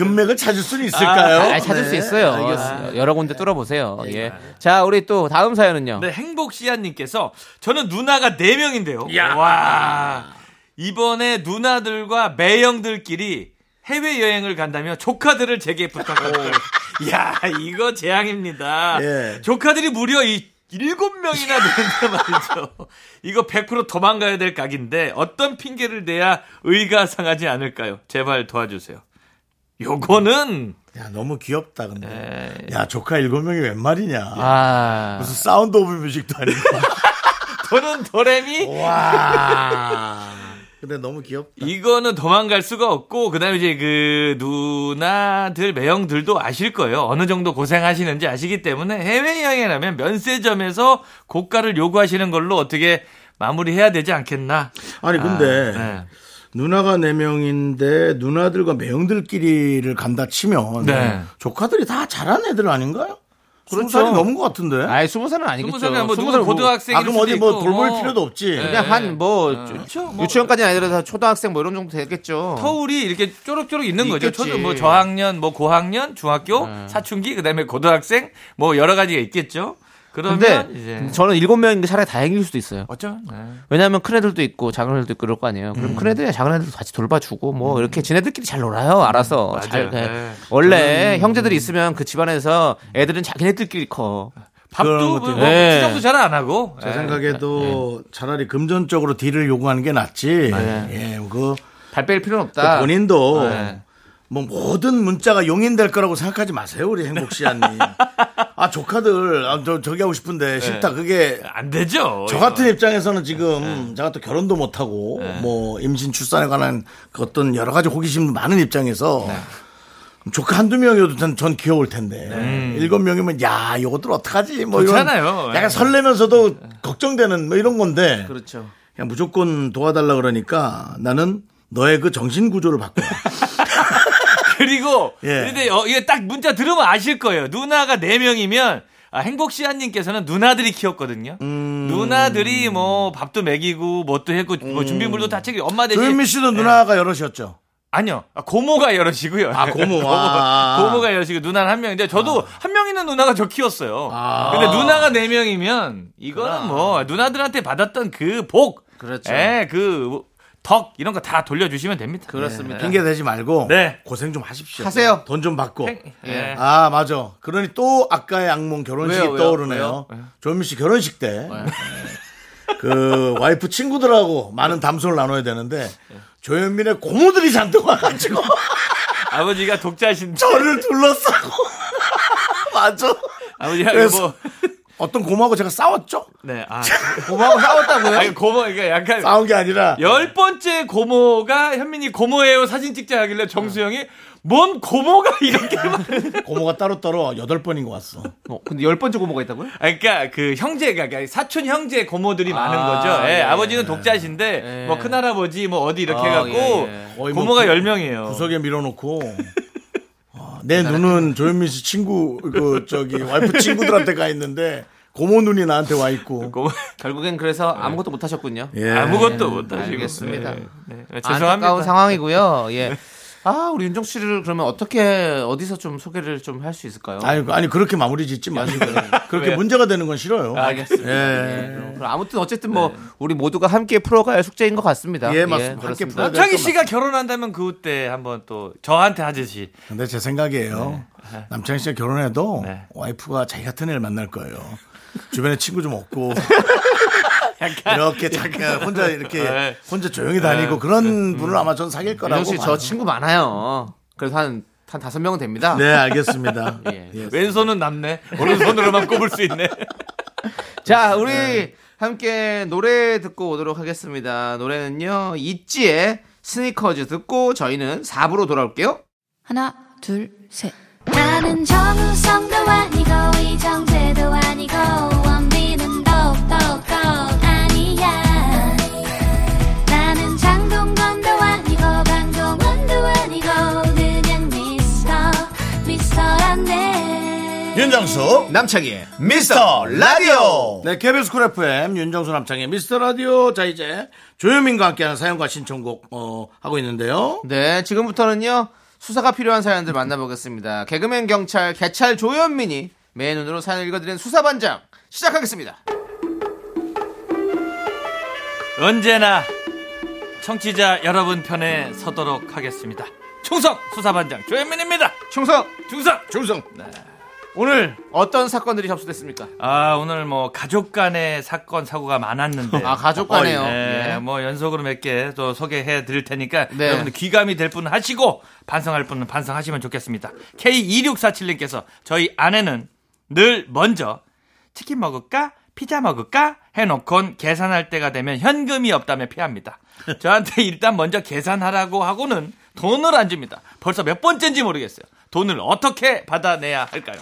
금맥을 찾을 수는 있을까요? 아, 찾을 수 네, 있어요. 알겠습니다. 여러 군데 뚫어보세요. 예. 자, 우리 또 다음 사연은요. 네, 행복 씨앗님께서 저는 누나가 4명인데요. 와. 이번에 누나들과 매형들끼리 해외 여행을 간다면 조카들을 제게 부탁합니다. 야, 이거 재앙입니다. 예. 조카들이 무려 이 일곱 명이나 되는데 말이죠. 이거 100% 도망가야 될 각인데 어떤 핑계를 대야 의가 상하지 않을까요? 제발 도와주세요. 요거는 야, 너무 귀엽다, 근데. 에, 야, 조카 일곱 명이 웬 말이냐. 아. 무슨 Sound of Music도 아니고. 저는 도레미 와. 근데 너무 귀엽다. 이거는 도망갈 수가 없고 그다음에 이제 그 누나들 매형들도 아실 거예요. 어느 정도 고생하시는지 아시기 때문에 해외 여행이라면 면세점에서 고가를 요구하시는 걸로 어떻게 마무리해야 되지 않겠나? 아니, 근데. 네. 누나가 네 명인데 누나들과 매형들끼리를 간다 치면 네. 조카들이 다 잘한 애들 아닌가요? 그렇죠. 스무 살이 넘은 것 같은데. 아이, 스무 살은 아니겠죠. 스무 살은 뭐 스무 누구 살은 고등학생일 아, 그럼 어디 뭐 있고, 돌볼 뭐. 필요도 없지. 네. 그냥 한뭐 그렇죠. 뭐. 유치원까지는 아니더라도 다 초등학생 뭐 이런 정도 되겠죠. 터울이 이렇게 쪼록쪼록 있는 거죠. 있겠지. 초등 뭐 저학년, 뭐 고학년, 중학교, 사춘기, 그다음에 고등학생, 뭐 여러 가지가 있겠죠. 이제 저는 일곱 명인 게 차라리 다행일 수도 있어요. 어쩌? 네. 왜냐하면 큰 애들도 있고 작은 애들도 있고 그럴 거 아니에요. 그럼 큰 애들이 작은 애들도 같이 돌봐주고 뭐 이렇게 지네들끼리 잘 놀아요. 알아서 맞아요. 잘. 네. 네. 원래 형제들이 있으면 그 집안에서 애들은 자기네들끼리 커. 밥도 뭐. 네. 수정도 잘 안 하고. 제 예. 생각에도 차라리 금전적으로 딜을 요구하는 게 낫지. 예, 그 발뺄 필요는 또 없다. 본인도 네. 뭐 모든 문자가 용인될 거라고 생각하지 마세요, 우리 행복 씨아님. 아 조카들, 아, 저 저기 하고 싶은데 싫다. 그게 안 되죠. 저 이거. 같은 입장에서는 지금 제가 또 결혼도 못 하고 뭐 임신 출산에 관한 그 어떤 여러 가지 호기심 많은 입장에서 조카 한두 명이어도 전, 전 귀여울 텐데 일곱 명이면 야 이것들 어떡하지 뭐 이런 좋잖아요. 약간 설레면서도 걱정되는 뭐 이런 건데 그렇죠. 그냥 무조건 도와달라 그러니까 나는 너의 그 정신 구조를 바꿔. 그리고 예. 근데 어, 이게 딱 문자 들으면 아실 거예요. 누나가 4 명이면 아, 행복시안님께서는 누나들이 키웠거든요. 음. 누나들이 뭐 밥도 먹이고 뭣도 했고 뭐 준비물도 다 챙기 엄마 대신 조현미 씨도 누나가 여럿이었죠. 아니요 아, 고모가 여럿이고요. 아, 고모. 아. 고모 가 여럿이고 누나는 한 명인데 저도 한명 있는 누나가 저 키웠어요. 아. 근데 누나가 4명이면 이거는 뭐 누나들한테 받았던 그 복, 그렇죠. 예, 그 덕 이런 거 다 돌려주시면 됩니다. 그렇습니다. 핑계 대지 말고 네. 고생 좀 하십시오. 하세요. 돈 좀 받고. 예. 아 맞아. 그러니 또 아까의 악몽 결혼식이 왜요, 왜요? 떠오르네요. 조현미 씨 결혼식 때. 그 와이프 친구들하고 많은 담소를 나눠야 되는데 조현민의 고모들이 잔뜩 와가지고 아버지가 독자신 저를 둘러싸고 맞아. 아버지가 그래서 뭐 어떤 고모하고 제가 싸웠죠. 네, 아, 고모하고 싸웠다고요? 아니 고모 그러니까 약간 싸운 게 아니라 열 번째 고모가 현민이 고모예요 사진 찍자 하길래 정수영이 뭔 고모가 이렇게 많 고모가 따로따로 여덟 번인 거 왔어. 어, 근데 열 번째 고모가 있다고요? 아니, 그러니까 그 형제가 그러니까 사촌 형제 고모들이 많은 아, 거죠. 예, 예. 아버지는 독자신데 예. 뭐 큰할아버지 뭐 어디 이렇게 아, 해갖고 예, 예. 뭐 고모가 구- 열 명이에요. 구석에 밀어놓고 아, 내 눈은 조현민 씨 친구 그 저기 와이프 친구들한테 가 있는데 고모 눈이 나한테 와 있고. 결국엔 그래서 아무것도 못 하셨군요. 예. 아무것도 못 하시고. 알겠습니다. 네, 네. 죄송합니다. 안타까운 상황이고요. 예. 아, 우리 윤정 씨를 그러면 어떻게 어디서 좀 소개를 좀 할 수 있을까요? 아니, 아니 그렇게 마무리 짓지 마시고 그렇게? 문제가 되는 건 싫어요. 알겠습니다. 예. 그럼 아무튼 어쨌든 뭐 우리 모두가 함께 풀어가야 숙제인 것 같습니다. 예, 맞습니다. 함께 그렇습니다. 풀어야 남창희 씨가 결혼한다면 그때 한번 또 저한테 하듯이 근데 제 생각이에요. 남창희 씨가 결혼해도 네. 와이프가 자기 같은 애를 만날 거예요. 주변에 친구 좀 없고 이렇게 자기 혼자 이렇게 네. 혼자 조용히 다니고 그런 분을 아마 전 사귈 거라고 윤정 씨. 저 친구 많아요. 그래서 한, 한 다섯 명은 됩니다. 네, 알겠습니다. 예. 예. 왼손은 남네 오른손으로만 꼽을 수 있네. 자, 우리 함께 노래 듣고 오도록 하겠습니다. 노래는요, 있지의 스니커즈 듣고 저희는 4부로 돌아올게요. 하나, 둘, 셋. 나는 정우성도 아니고, 이정재도 아니고, 윤정수 남창희의 미스터 라디오. 네, KBS 쿨 FM 윤정수 남창희의 미스터 라디오. 자 이제 조현민과 함께하는 사연과 신청곡 어, 하고 있는데요. 네, 지금부터는요, 수사가 필요한 사연들 만나보겠습니다. 개그맨 경찰, 개찰 조현민이 매 눈으로 사연 읽어드리는 수사반장 시작하겠습니다. 언제나 청취자 여러분 편에 서도록 하겠습니다. 충성 수사반장 조현민입니다. 충성 충성. 중성. 오늘 어떤 사건들이 접수됐습니까? 아 오늘 뭐 가족 간의 사건 사고가 많았는데. 아 가족 간에요. 네, 예. 뭐 연속으로 몇 개 또 소개해 드릴 테니까 네. 여러분들 귀감이 될 분은 하시고 반성할 분은 반성하시면 좋겠습니다. K2647님께서 저희 아내는 늘 먼저 치킨 먹을까? 피자 먹을까? 해놓곤 계산할 때가 되면 현금이 없다며 피합니다. 저한테 일단 먼저 계산하라고 하고는 돈을 안 줍니다. 벌써 몇 번째인지 모르겠어요. 돈을 어떻게 받아내야 할까요?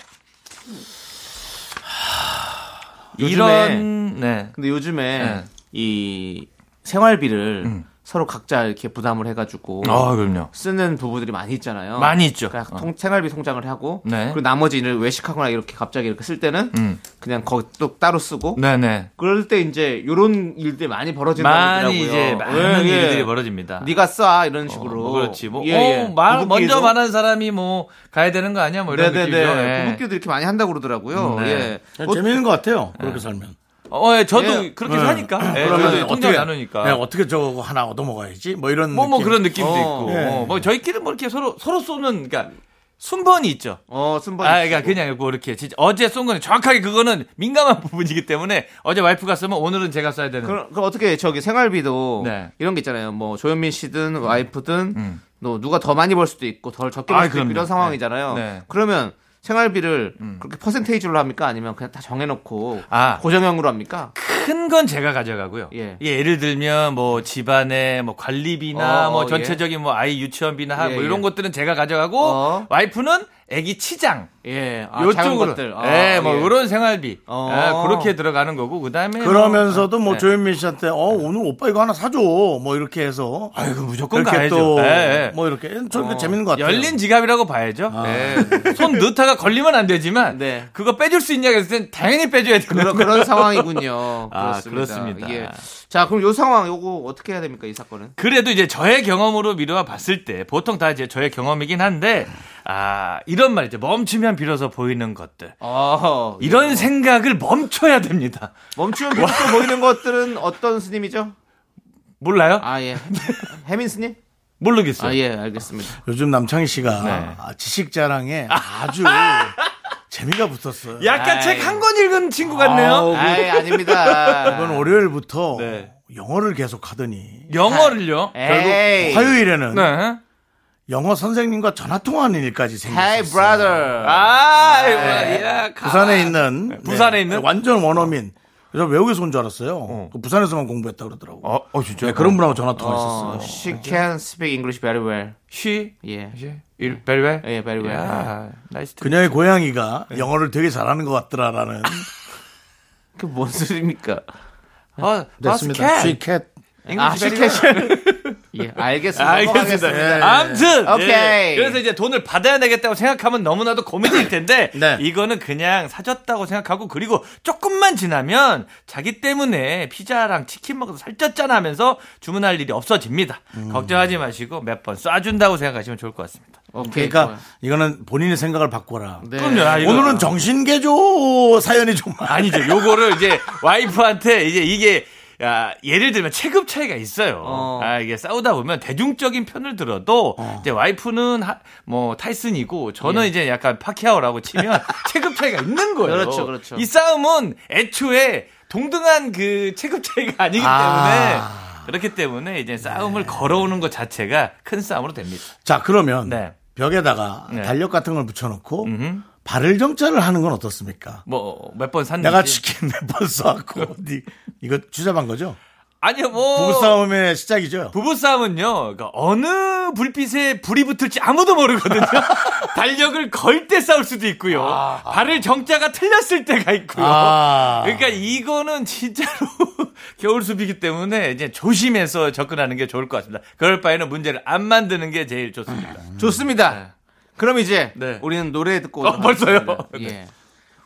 요즘에- 이런 네. 근데 요즘에 네. 이 생활비를 서로 각자 이렇게 부담을 해가지고 아 그럼요. 쓰는 부부들이 많이 있잖아요. 많이 있죠. 그러니까 어. 통- 생활비 통장을 하고 네. 그리고 나머지 를 외식하거나 이렇게 갑자기 이렇게 쓸 때는 음. 그냥 거기 또 따로 쓰고 네네. 그럴 때 이제 요런 일들이 많이 벌어진다고 많이 그러더라고요. 이제 많은 예, 예. 일들이 벌어집니다. 네가 쏴 이런 식으로. 뭐 그렇지. 뭐, 예, 어, 예. 말, 부부끼리도- 먼저 말한 사람이 뭐 가야 되는 거 아니야? 뭐 이런 네네네. 느낌이죠. 예. 부부끼리도 이렇게 많이 한다고 그러더라고요. 음, 네. 예. 뭐- 재밌는 것 같아요. 그렇게 살면. 어, 예, 저도 예. 그렇게 네. 사니까. 예, 그러면 저도 통장 나누니까. 네, 어떻게 저거 하나 얻어 먹어야지? 뭐 이런 뭐, 뭐 느낌. 그런 느낌도 어. 있고. 예. 어, 뭐 저희끼리 뭐 이렇게 서로, 서로 쏘는, 그러니까 순번이 있죠. 어, 순번. 아, 그러니까 그냥 뭐 이렇게 진짜 어제 쏜 거는 정확하게 그거는 민감한 부분이기 때문에 어제 와이프가 쓰면 오늘은 제가 써야 되는. 그럼, 그럼 어떻게 저기 생활비도 네. 이런 게 있잖아요. 뭐 조현민 씨든 와이프든 음. 또 누가 더 많이 벌 수도 있고 덜 적게 아, 벌 수도 있고. 이런 상황이잖아요. 네. 네. 그러면 생활비를 음. 그렇게 퍼센테이지로 합니까? 아니면 그냥 다 정해놓고 아. 고정형으로 합니까? 큰 건 제가 가져가고요. 예. 예. 를 들면 뭐 집안의 뭐 관리비나 어, 뭐 예. 전체적인 뭐 아이 유치원비나 예, 뭐 이런 예. 것들은 제가 가져가고 어. 와이프는 애기 치장 예, 아, 요쪽으로 것들. 예, 아, 뭐 예. 이런 생활비 어. 예, 그렇게 들어가는 거고 그 다음에 그러면서도 뭐 네. 조현민 씨한테 어 오늘 오빠 이거 하나 사줘 뭐 이렇게 해서 아이고 무조건 가야죠. 또 예, 예. 뭐 이렇게 저는 재밌는 것 같아요. 열린 지갑이라고 봐야죠. 아. 예. 손 넣다가 걸리면 안 되지만 네. 그거 빼줄 수 있냐 그랬을 땐 당연히 빼줘야 되는 그런, 그런 상황이군요. 아, 그렇습니다. 그렇습니다. 예. 자, 그럼 요 상황 요거 어떻게 해야 됩니까? 이 사건은? 그래도 이제 저의 경험으로 미루어 봤을 때 보통 다 이제 저의 경험이긴 한데 아 이런 말이죠 멈추면 비로소 보이는 것들 어, 이런 생각을 멈춰야 됩니다 멈추면 비로소 보이는 것들은 어떤 스님이죠? 몰라요 아, 예. 해민 스님? 모르겠어요 아, 예, 알겠습니다. 요즘 남창희 씨가 네. 아, 지식 자랑에 아주 재미가 붙었어요. 약간. 책 한 권 읽은 친구 같네요 아우, 아이, 아닙니다. 이번 월요일부터 네. 영어를 계속 하더니 영어를요 에이. 화요일에는 네. 영어 선생님과 전화 통화하는 일까지 생겼어요. Hey, brother. 아, 네. 야, 부산에 있는 네, 부산에 있는? 완전 원어민. 그래서 외국에서 온 줄 알았어요. 그 부산에서만 공부했다 그러더라고. 어, 어 진짜 네, 그런 분하고 전화 어, 통화했었어요. she can speak English very well. She 예. 일 very well 예, very well. 야, nice to 그녀의 고양이가 영어를 되게 잘하는 것 같더라라는 그 뭔 소리입니까? 어, 됐습니다. She, she cat. 아, she can. 예, 알겠습니다. 알겠습니다. 넘어가겠습니다. 아무튼 오케이. 예. 그래서 이제 돈을 받아야 되겠다고 생각하면 너무나도 고민일 텐데 네. 이거는 그냥 사줬다고 생각하고 그리고 조금만 지나면 자기 때문에 피자랑 치킨 먹어서 살쪘잖아 하면서 주문할 일이 없어집니다. 음. 걱정하지 마시고 몇 번 쏴준다고 생각하시면 좋을 것 같습니다. 오케이. 그러니까 이거는 본인의 생각을 바꿔라. 네. 그럼요. 아, 오늘은 정신개조 사연이 좀. 아니죠. 요거를 이제 와이프한테 이제 이게 야, 예를 들면 체급 차이가 있어요. 어. 아, 이게 싸우다 보면 대중적인 편을 들어도 이제 와이프는 하- 뭐 타이슨이고 저는 이제 약간 파키아오라고 치면 체급 차이가 있는 거예요. 그렇죠, 그렇죠. 이 싸움은 애초에 동등한 그 체급 차이가 아니기 때문에 아. 그렇기 때문에 이제 싸움을 걸어오는 것 자체가 큰 싸움으로 됩니다. 자, 그러면 네. 벽에다가 네. 달력 같은 걸 붙여놓고 음흠. 발을 정자를 하는 건 어떻습니까? 뭐 몇 번 샀는지 내가 치킨 몇번 쏘았고 니 이거 주잡한 거죠? 아니요 뭐 부부싸움의 시작이죠. 부부싸움은요, 그러니까 어느 불빛에 불이 붙을지 아무도 모르거든요. 달력을 걸 때 싸울 수도 있고요. 발을 정자가 틀렸을 때가 있고요. 아. 그러니까 이거는 진짜로 겨울 숲이기 때문에 이제 조심해서 접근하는 게 좋을 것 같습니다. 그럴 바에는 문제를 안 만드는 게 제일 좋습니다. 좋습니다. 그럼 이제 네. 우리는 노래 듣고 어, 벌써요? 하겠습니다. 예.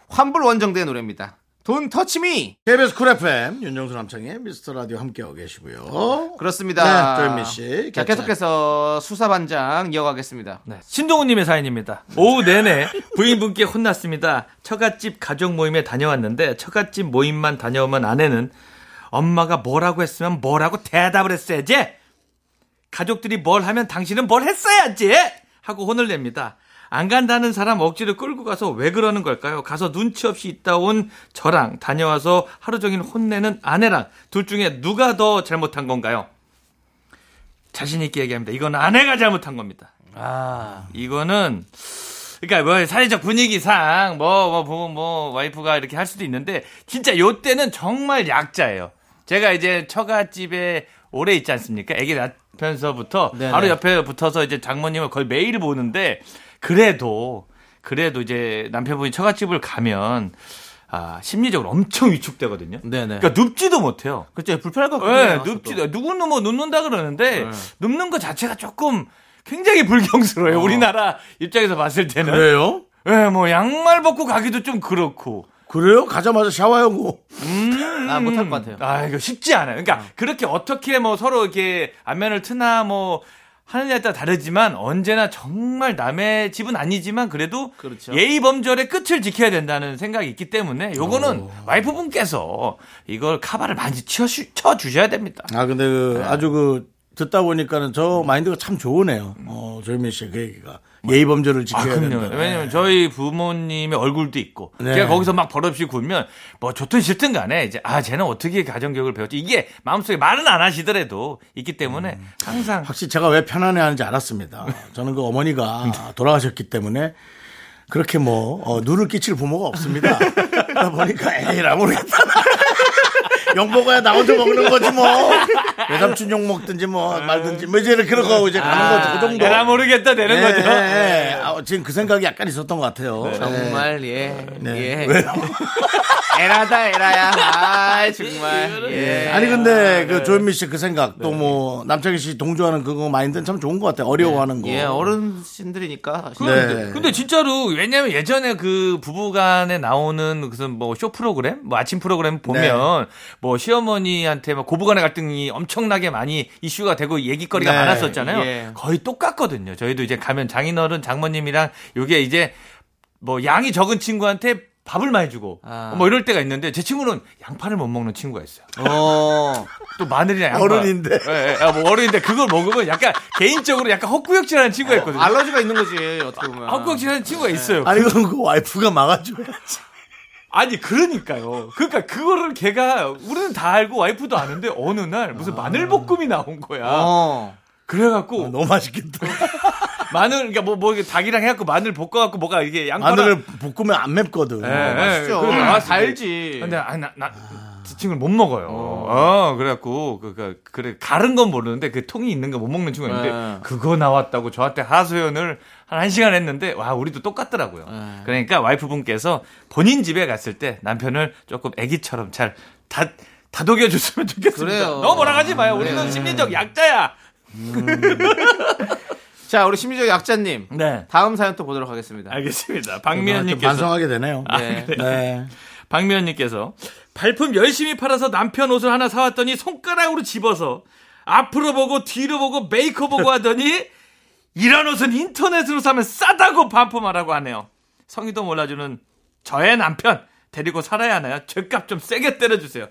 환불 원정대의 노래입니다. Don't touch me. KBS Cool FM 윤정수 남창의 미스터 라디오 함께하고 계시고요. 그렇습니다. 네, 조현민 씨. 자, 계속해서 수사반장 이어가겠습니다. 네. 신동훈님의 사연입니다. 오후 내내 부인분께 혼났습니다. 처갓집 가족 모임에 다녀왔는데 처갓집 모임만 다녀오면 아내는 엄마가 뭐라고 했으면 뭐라고 대답을 했어야지. 가족들이 뭘 하면 당신은 뭘 했어야지! 하고 혼을 냅니다. 안 간다는 사람 억지로 끌고 가서 왜 그러는 걸까요? 가서 눈치 없이 있다 온 저랑 다녀와서 하루 종일 혼내는 아내랑 둘 중에 누가 더 잘못한 건가요? 자신 있게 얘기합니다. 이건 아내가 잘못한 겁니다. 아, 이거는 그러니까 뭐 사회적 분위기상 뭐뭐 뭐, 뭐 와이프가 이렇게 할 수도 있는데 진짜 요 때는 정말 약자예요. 제가 이제 처갓집에 오래 있지 않습니까? 아기 낳면서부터 네네. 바로 옆에 붙어서 이제 장모님을 거의 매일 보는데 그래도 그래도 이제 남편분이 처갓집을 가면 아 심리적으로 엄청 위축되거든요. 네네. 그러니까 눕지도 못해요. 그렇죠. 불편할 것 네, 같아요. 눕지도 누구는 뭐 눕는다 그러는데 네. 눕는 것 자체가 조금 굉장히 불경스러워요. 우리나라 입장에서 봤을 때는. 그래요? 네, 뭐 양말 벗고 가기도 좀 그렇고. 그래요? 가자마자 샤워하고. 아, 못할 것 같아요. 아, 이거 쉽지 않아요. 그러니까 그렇게 어떻게 뭐 서로 이렇게 안면을 트나 뭐 하느냐에 따라 다르지만 언제나 정말 남의 집은 아니지만 그래도 그렇죠. 예의 범절의 끝을 지켜야 된다는 생각이 있기 때문에 요거는 와이프분께서 이걸 카바를 많이 쳐, 쳐 주셔야 됩니다. 아, 근데 그 아주 그 듣다 보니까는 저 마인드가 참 좋으네요. 어, 조현민 씨의 그 얘기가. 예의 범절을 아, 지켜야 그럼요. 된다. 왜냐면 저희 부모님의 얼굴도 있고 네. 제가 거기서 막 버릇없이 굴면 뭐 좋든 싫든 간에 이제 아 쟤는 어떻게 가정교육을 배웠지 이게 마음속에 말은 안 하시더라도 있기 때문에 항상 확실히 제가 왜 편안해하는지 알았습니다. 저는 그 어머니가 돌아가셨기 때문에 그렇게 뭐 어, 누를 끼칠 부모가 없습니다. 그러다 보니까 에이라 모르겠다. 욕 먹어야 나 혼자 먹는 거지 뭐. 외삼촌 욕 먹든지 뭐 말든지 뭐 이제 그런 거 이제 가는 거죠. 그 정도. 내가 모르겠다 되는 예, 거죠. 예, 예. 아, 지금 그 생각이 약간 있었던 것 같아요. 예. 정말 예. 네. 예. 왜요? 에라다 에라야. 아, 정말. 예. 아니 근데 그 조현미 씨 그 생각 또 뭐 남창희 씨 동조하는 그거 마인드는 참 좋은 것 같아 요. 어려워하는 거. 예, 어른신들이니까. 네. 근데 진짜로 왜냐면 예전에 그 부부간에 나오는 무슨 뭐 쇼 프로그램, 뭐 아침 프로그램 보면 뭐 시어머니한테 막 고부간의 갈등이 엄청나게 많이 이슈가 되고 얘기거리가 네. 많았었잖아요. 예. 거의 똑같거든요. 저희도 이제 가면 장인어른, 장모님이랑 요게 이제 뭐 양이 적은 친구한테 밥을 많이 주고 아. 뭐 이럴 때가 있는데 제 친구는 양파를 못 먹는 친구가 있어요. 어. 또 마늘이랑 양파. 어른인데. 예, 예. 아, 뭐 어른인데 그걸 먹으면 약간 개인적으로 약간 헛구역질하는 친구가 있거든요. 알러지가 있는 거지, 어떻게 보면. 헛구역질하는 친구가 있어요. 아니 그럼 그 와이프가 막아줘야지. 아니 그러니까요. 그러니까 그거를 걔가 우리는 다 알고 와이프도 아는데 어느 날 무슨 마늘 볶음이 나온 거야. 어. 그래갖고 너무 맛있겠다. 마늘 그러니까 뭐뭐 다기랑 해갖고 마늘 볶아갖고 뭐가 이게 양파랑 마늘을 볶으면 안 맵거든. 예, 예. 맛있죠. 나왔을 때 달지. 근데 아니 나나 지친구를 못 먹어요. 어, 그래갖고 그, 그 그래 가른 건 모르는데 그 통이 있는 거 못 먹는 친구가 있는데 네. 그거 나왔다고 저한테 하소연을 한 1시간 했는데 와 우리도 똑같더라고요. 네. 그러니까 와이프분께서 본인 집에 갔을 때 남편을 조금 애기처럼 잘 다, 다독여 줬으면 좋겠습니다. 그래요. 너무 뭐라 하지 마요. 우리는 심리적 약자야. 자, 우리 심리적 약자님. 네. 다음 사연 또 보도록 하겠습니다. 알겠습니다. 좀 박미연님께서 반성하게 되네요. 네. 네. 박미연님께서 발품 열심히 팔아서 남편 옷을 하나 사왔더니 손가락으로 집어서 앞으로 보고 뒤로 보고 메이커 보고 하더니 이런 옷은 인터넷으로 사면 싸다고 반품하라고 하네요. 성의도 몰라주는 저의 남편 데리고 살아야 하나요? 죄값 좀 세게 때려주세요.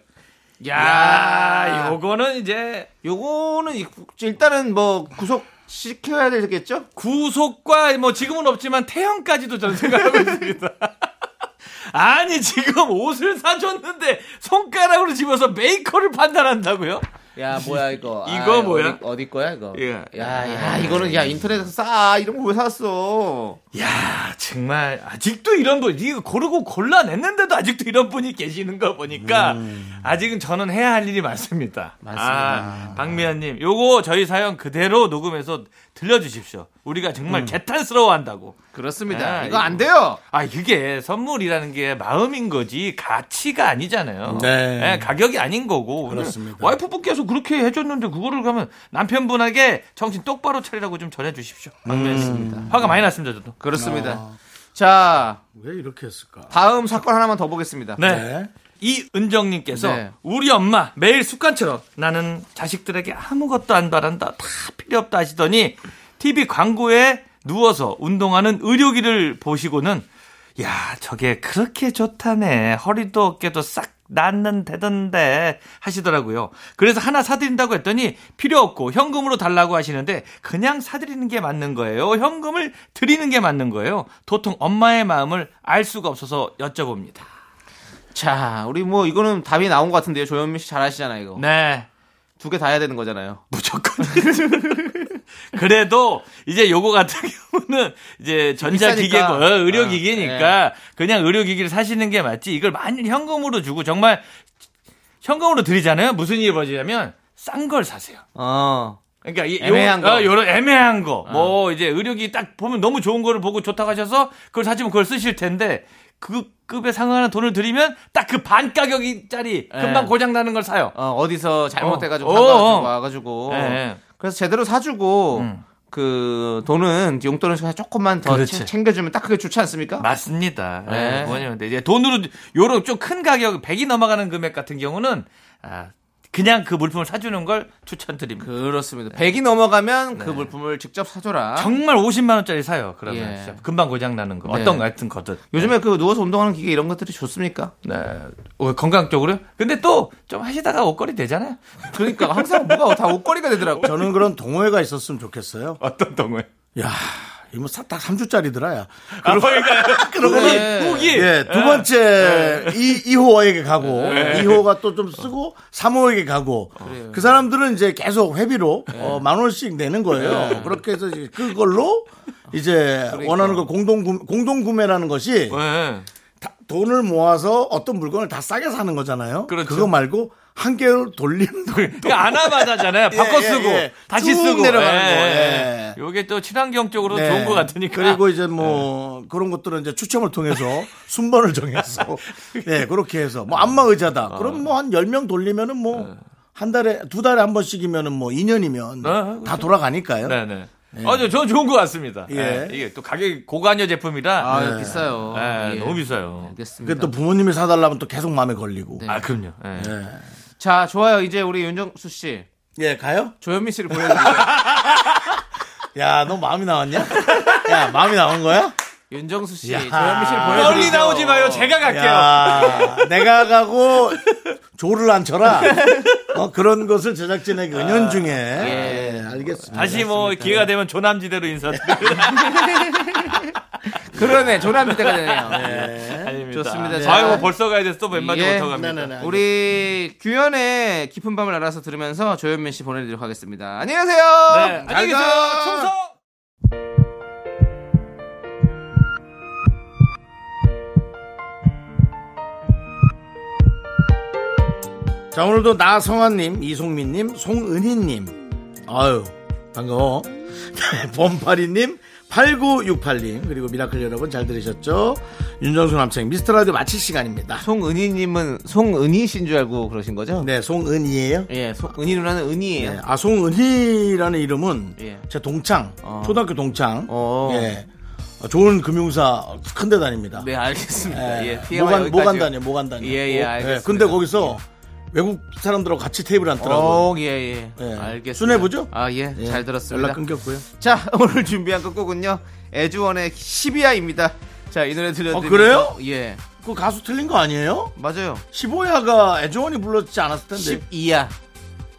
야, 요거는 이제 요거는 이- 일단은 뭐 구속 시켜야 되겠죠? 구속과 뭐 지금은 없지만 태형까지도 저는 생각하고 있습니다. 아니 지금 옷을 사줬는데 손가락으로 집어서 메이커를 판단한다고요? 야, 뭐야 이거? 이거 아, 뭐야? 어디, 어디 거야 이거? 예. 야, 야, 이거는 야 인터넷에서 싸 이런 거 왜 샀어? 야 정말 아직도 이런 분 이거 고르고 골라냈는데도 아직도 이런 분이 계시는 거 보니까 아직은 저는 해야 할 일이 많습니다. 맞습니다. 아, 박미연님 요거 저희 사연 그대로 녹음해서 들려주십시오. 우리가 정말 개탄스러워한다고. 그렇습니다. 아, 이거 안 돼요. 아, 이게 선물이라는 게 마음인 거지 가치가 아니잖아요. 네. 예, 가격이 아닌 거고. 그렇습니다. 와이프분께서 그렇게 해줬는데 그거를 가면 남편분에게 정신 똑바로 차리라고 좀 전해주십시오. 박미연님. 화가 많이 났습니다, 저도. 그렇습니다. 자, 왜 이렇게 했을까? 다음 사건 하나만 더 보겠습니다. 네. 네. 이은정님께서 네. 우리 엄마 매일 습관처럼 나는 자식들에게 아무것도 안 바란다 다 필요 없다 하시더니 TV 광고에 누워서 운동하는 의료기를 보시고는 야 저게 그렇게 좋다네 허리도 어깨도 싹 낳는다던데 하시더라고요. 그래서 하나 사드린다고 했더니 필요 없고 현금으로 달라고 하시는데 그냥 사드리는 게 맞는 거예요. 현금을 드리는 게 맞는 거예요. 도통 엄마의 마음을 알 수가 없어서 여쭤봅니다. 자, 우리 뭐 이거는 답이 나온 것 같은데요. 조현민 씨 잘하시잖아요, 이거. 네. 두 개 다 해야 되는 거잖아요. 무조건. 그래도 이제 요거 같은 경우는 이제 전자기계고. 어, 의료기기니까 그냥 의료기기를 사시는 게 맞지. 이걸 만일 현금으로 주고 정말 현금으로 드리잖아요. 무슨 일이 벌어지냐면 싼 걸 사세요. 어. 그러니까 이- 애매한 요, 거. 어, 요런 애매한 거. 뭐 이제 의료기 딱 보면 너무 좋은 거를 보고 좋다고 하셔서 그걸 사시면 그걸 쓰실 텐데 그 급에 상응하는 돈을 드리면 딱 그 반 가격짜리 금방 예. 고장 나는 걸 사요. 어, 어디서 잘못해가지고 어. 어. 와가지고. 예. 그래서 제대로 사주고 음. 그 돈은 용돈을 조금만 더 그렇지. 채- 챙겨주면 딱 그게 좋지 않습니까? 맞습니다. 네. 네. 뭐냐면 이제 돈으로 요런 좀 큰 가격 100이 넘어가는 금액 같은 경우는 아, 그냥 그 물품을 사주는 걸 추천드립니다. 그렇습니다. 100이 넘어가면 그 물품을 직접 사줘라. 정말 50만 원짜리 사요. 그러면 예. 진짜 금방 고장 나는 거. 네. 어떤 거 같은 거든. 요즘에 그 누워서 운동하는 기계 이런 것들이 좋습니까? 네. 어, 건강적으로요? 근데 또 좀 하시다가 옷걸이 되잖아요. 그러니까 항상 뭐가 다 옷걸이가 되더라고. 저는 그런 동호회가 있었으면 좋겠어요. 어떤 동호회? 야, 이거 사- 딱 3주짜리더라, 야. 아, 그러니까요. 그러고는 네. 후기. 예, 두 번째 이 2호에게 가고 2호가 또 좀 쓰고 3호에게 가고 그 사람들은 이제 계속 회비로 어, 만 원씩 내는 거예요. 그렇게 해서 그걸로 이제 원하는 거 공동 구매, 공동 구매라는 것이 네. 다- 돈을 모아서 어떤 물건을 다 싸게 사는 거잖아요. 그렇죠. 거 말고 한 개를 돌리는 거. 그러니까 하나마다잖아요. 바꿔 예, 쓰고 예, 예. 다시 쭉 쓰고 내려가는 예. 거, 예. 요게 또 친환경 적으로 네. 좋은 것 같으니까. 그리고 이제 뭐 그런 것들은 이제 추첨을 통해서 순번을 정해서 네, 그렇게 해서 뭐 안마 의자다. 어. 그럼 뭐한 10명 돌리면은 뭐 한 달에 두 달에 한 번씩이면은 뭐 2년이면 어, 그렇죠. 다 돌아가니까요. 네네. 어, 저, 저 좋은 것 같습니다. 예. 예. 이게 또 가격이 고관여 제품이라. 아, 비싸요. 예, 예. 너무 비싸요. 알겠습니다. 그게 또 부모님이 사달라면 또 계속 마음에 걸리고. 아, 그럼요. 예. 예. 자, 좋아요. 이제 우리 윤정수 씨. 예, 가요? 조현민 씨를 보여드리죠. 야, 너 마음이 나왔냐? 야, 마음이 나온 거야? 윤정수 씨, 야. 조현민 씨를 보여드리죠. 멀리 나오지 마요. 제가 갈게요. 야, 내가 가고 조를 안 쳐라. 어, 그런 것을 제작진에게 은연 중에. 예, 알겠습니다. 다시 뭐 기회가 되면 조남지대로 인사드립니다. 그러네. 조남지대가 되네요. 아닙니다. 좋습니다. 네. 자, 아유, 뭐 벌써 가야 돼서 또몇 마디 예. 못하고 갑니다. 네네네. 우리 규현의 깊은 밤을 알아서 들으면서 조현민 씨 보내드리도록 하겠습니다. 안녕히 계세요. 네, 안녕히 계세요. 충성! 자, 오늘도 나성환님, 이송민님, 송은희님. 아유, 반가워. 범파리님, 8968님, 그리고 미라클 여러분 잘 들으셨죠? 윤정수 남창 미스터 라디오 마칠 시간입니다. 송은희님은 송은희 씨인 줄 알고 그러신 거죠? 네, 송은희예요 예, 송 은희 누나는 은희예요. 네. 아, 송은희라는 이름은 예. 제 동창, 어. 초등학교 동창. 어. 예. 어, 좋은 금융사 큰 데 다닙니다. 네, 알겠습니다. 예, TMI 모간. 모간 다녀, 모간 다녀. 예, 예, 어, 알겠습니다. 근데 거기서 외국 사람들하고 같이 테이블 앉더라고요. 어, 예, 예. 예. 알겠습니다. 수뇌부죠? 아, 예, 예, 잘 들었습니다. 연락 끊겼고요. 자, 오늘 준비한 끝곡은요. 애주원의 12야입니다. 자, 이 노래 들려드리면서 어, 그래요? 예. 그 가수 틀린 거 아니에요? 맞아요. 15야가 애정원이 불렀지 않았을 텐데. 12야.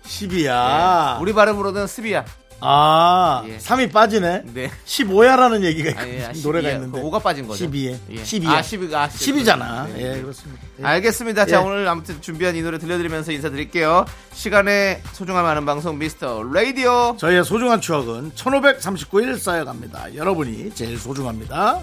12야. 우리 발음으로는 스비야. 아, 예. 3이 빠지네. 네. 15야라는 얘기가 있 아, 예, 아, 노래가 12야. 있는데. 그 오가 빠진 거죠. 12에. 예. 12야. 아, 12, 아, 10 이잖아. 네. 예, 그렇습니다. 예. 알겠습니다. 자, 예. 오늘 아무튼 준비한 이 노래 들려드리면서 인사드릴게요. 시간의 소중함 아는 방송 미스터 라디오. 저희의 소중한 추억은 1539일 쌓여갑니다. 여러분이 제일 소중합니다.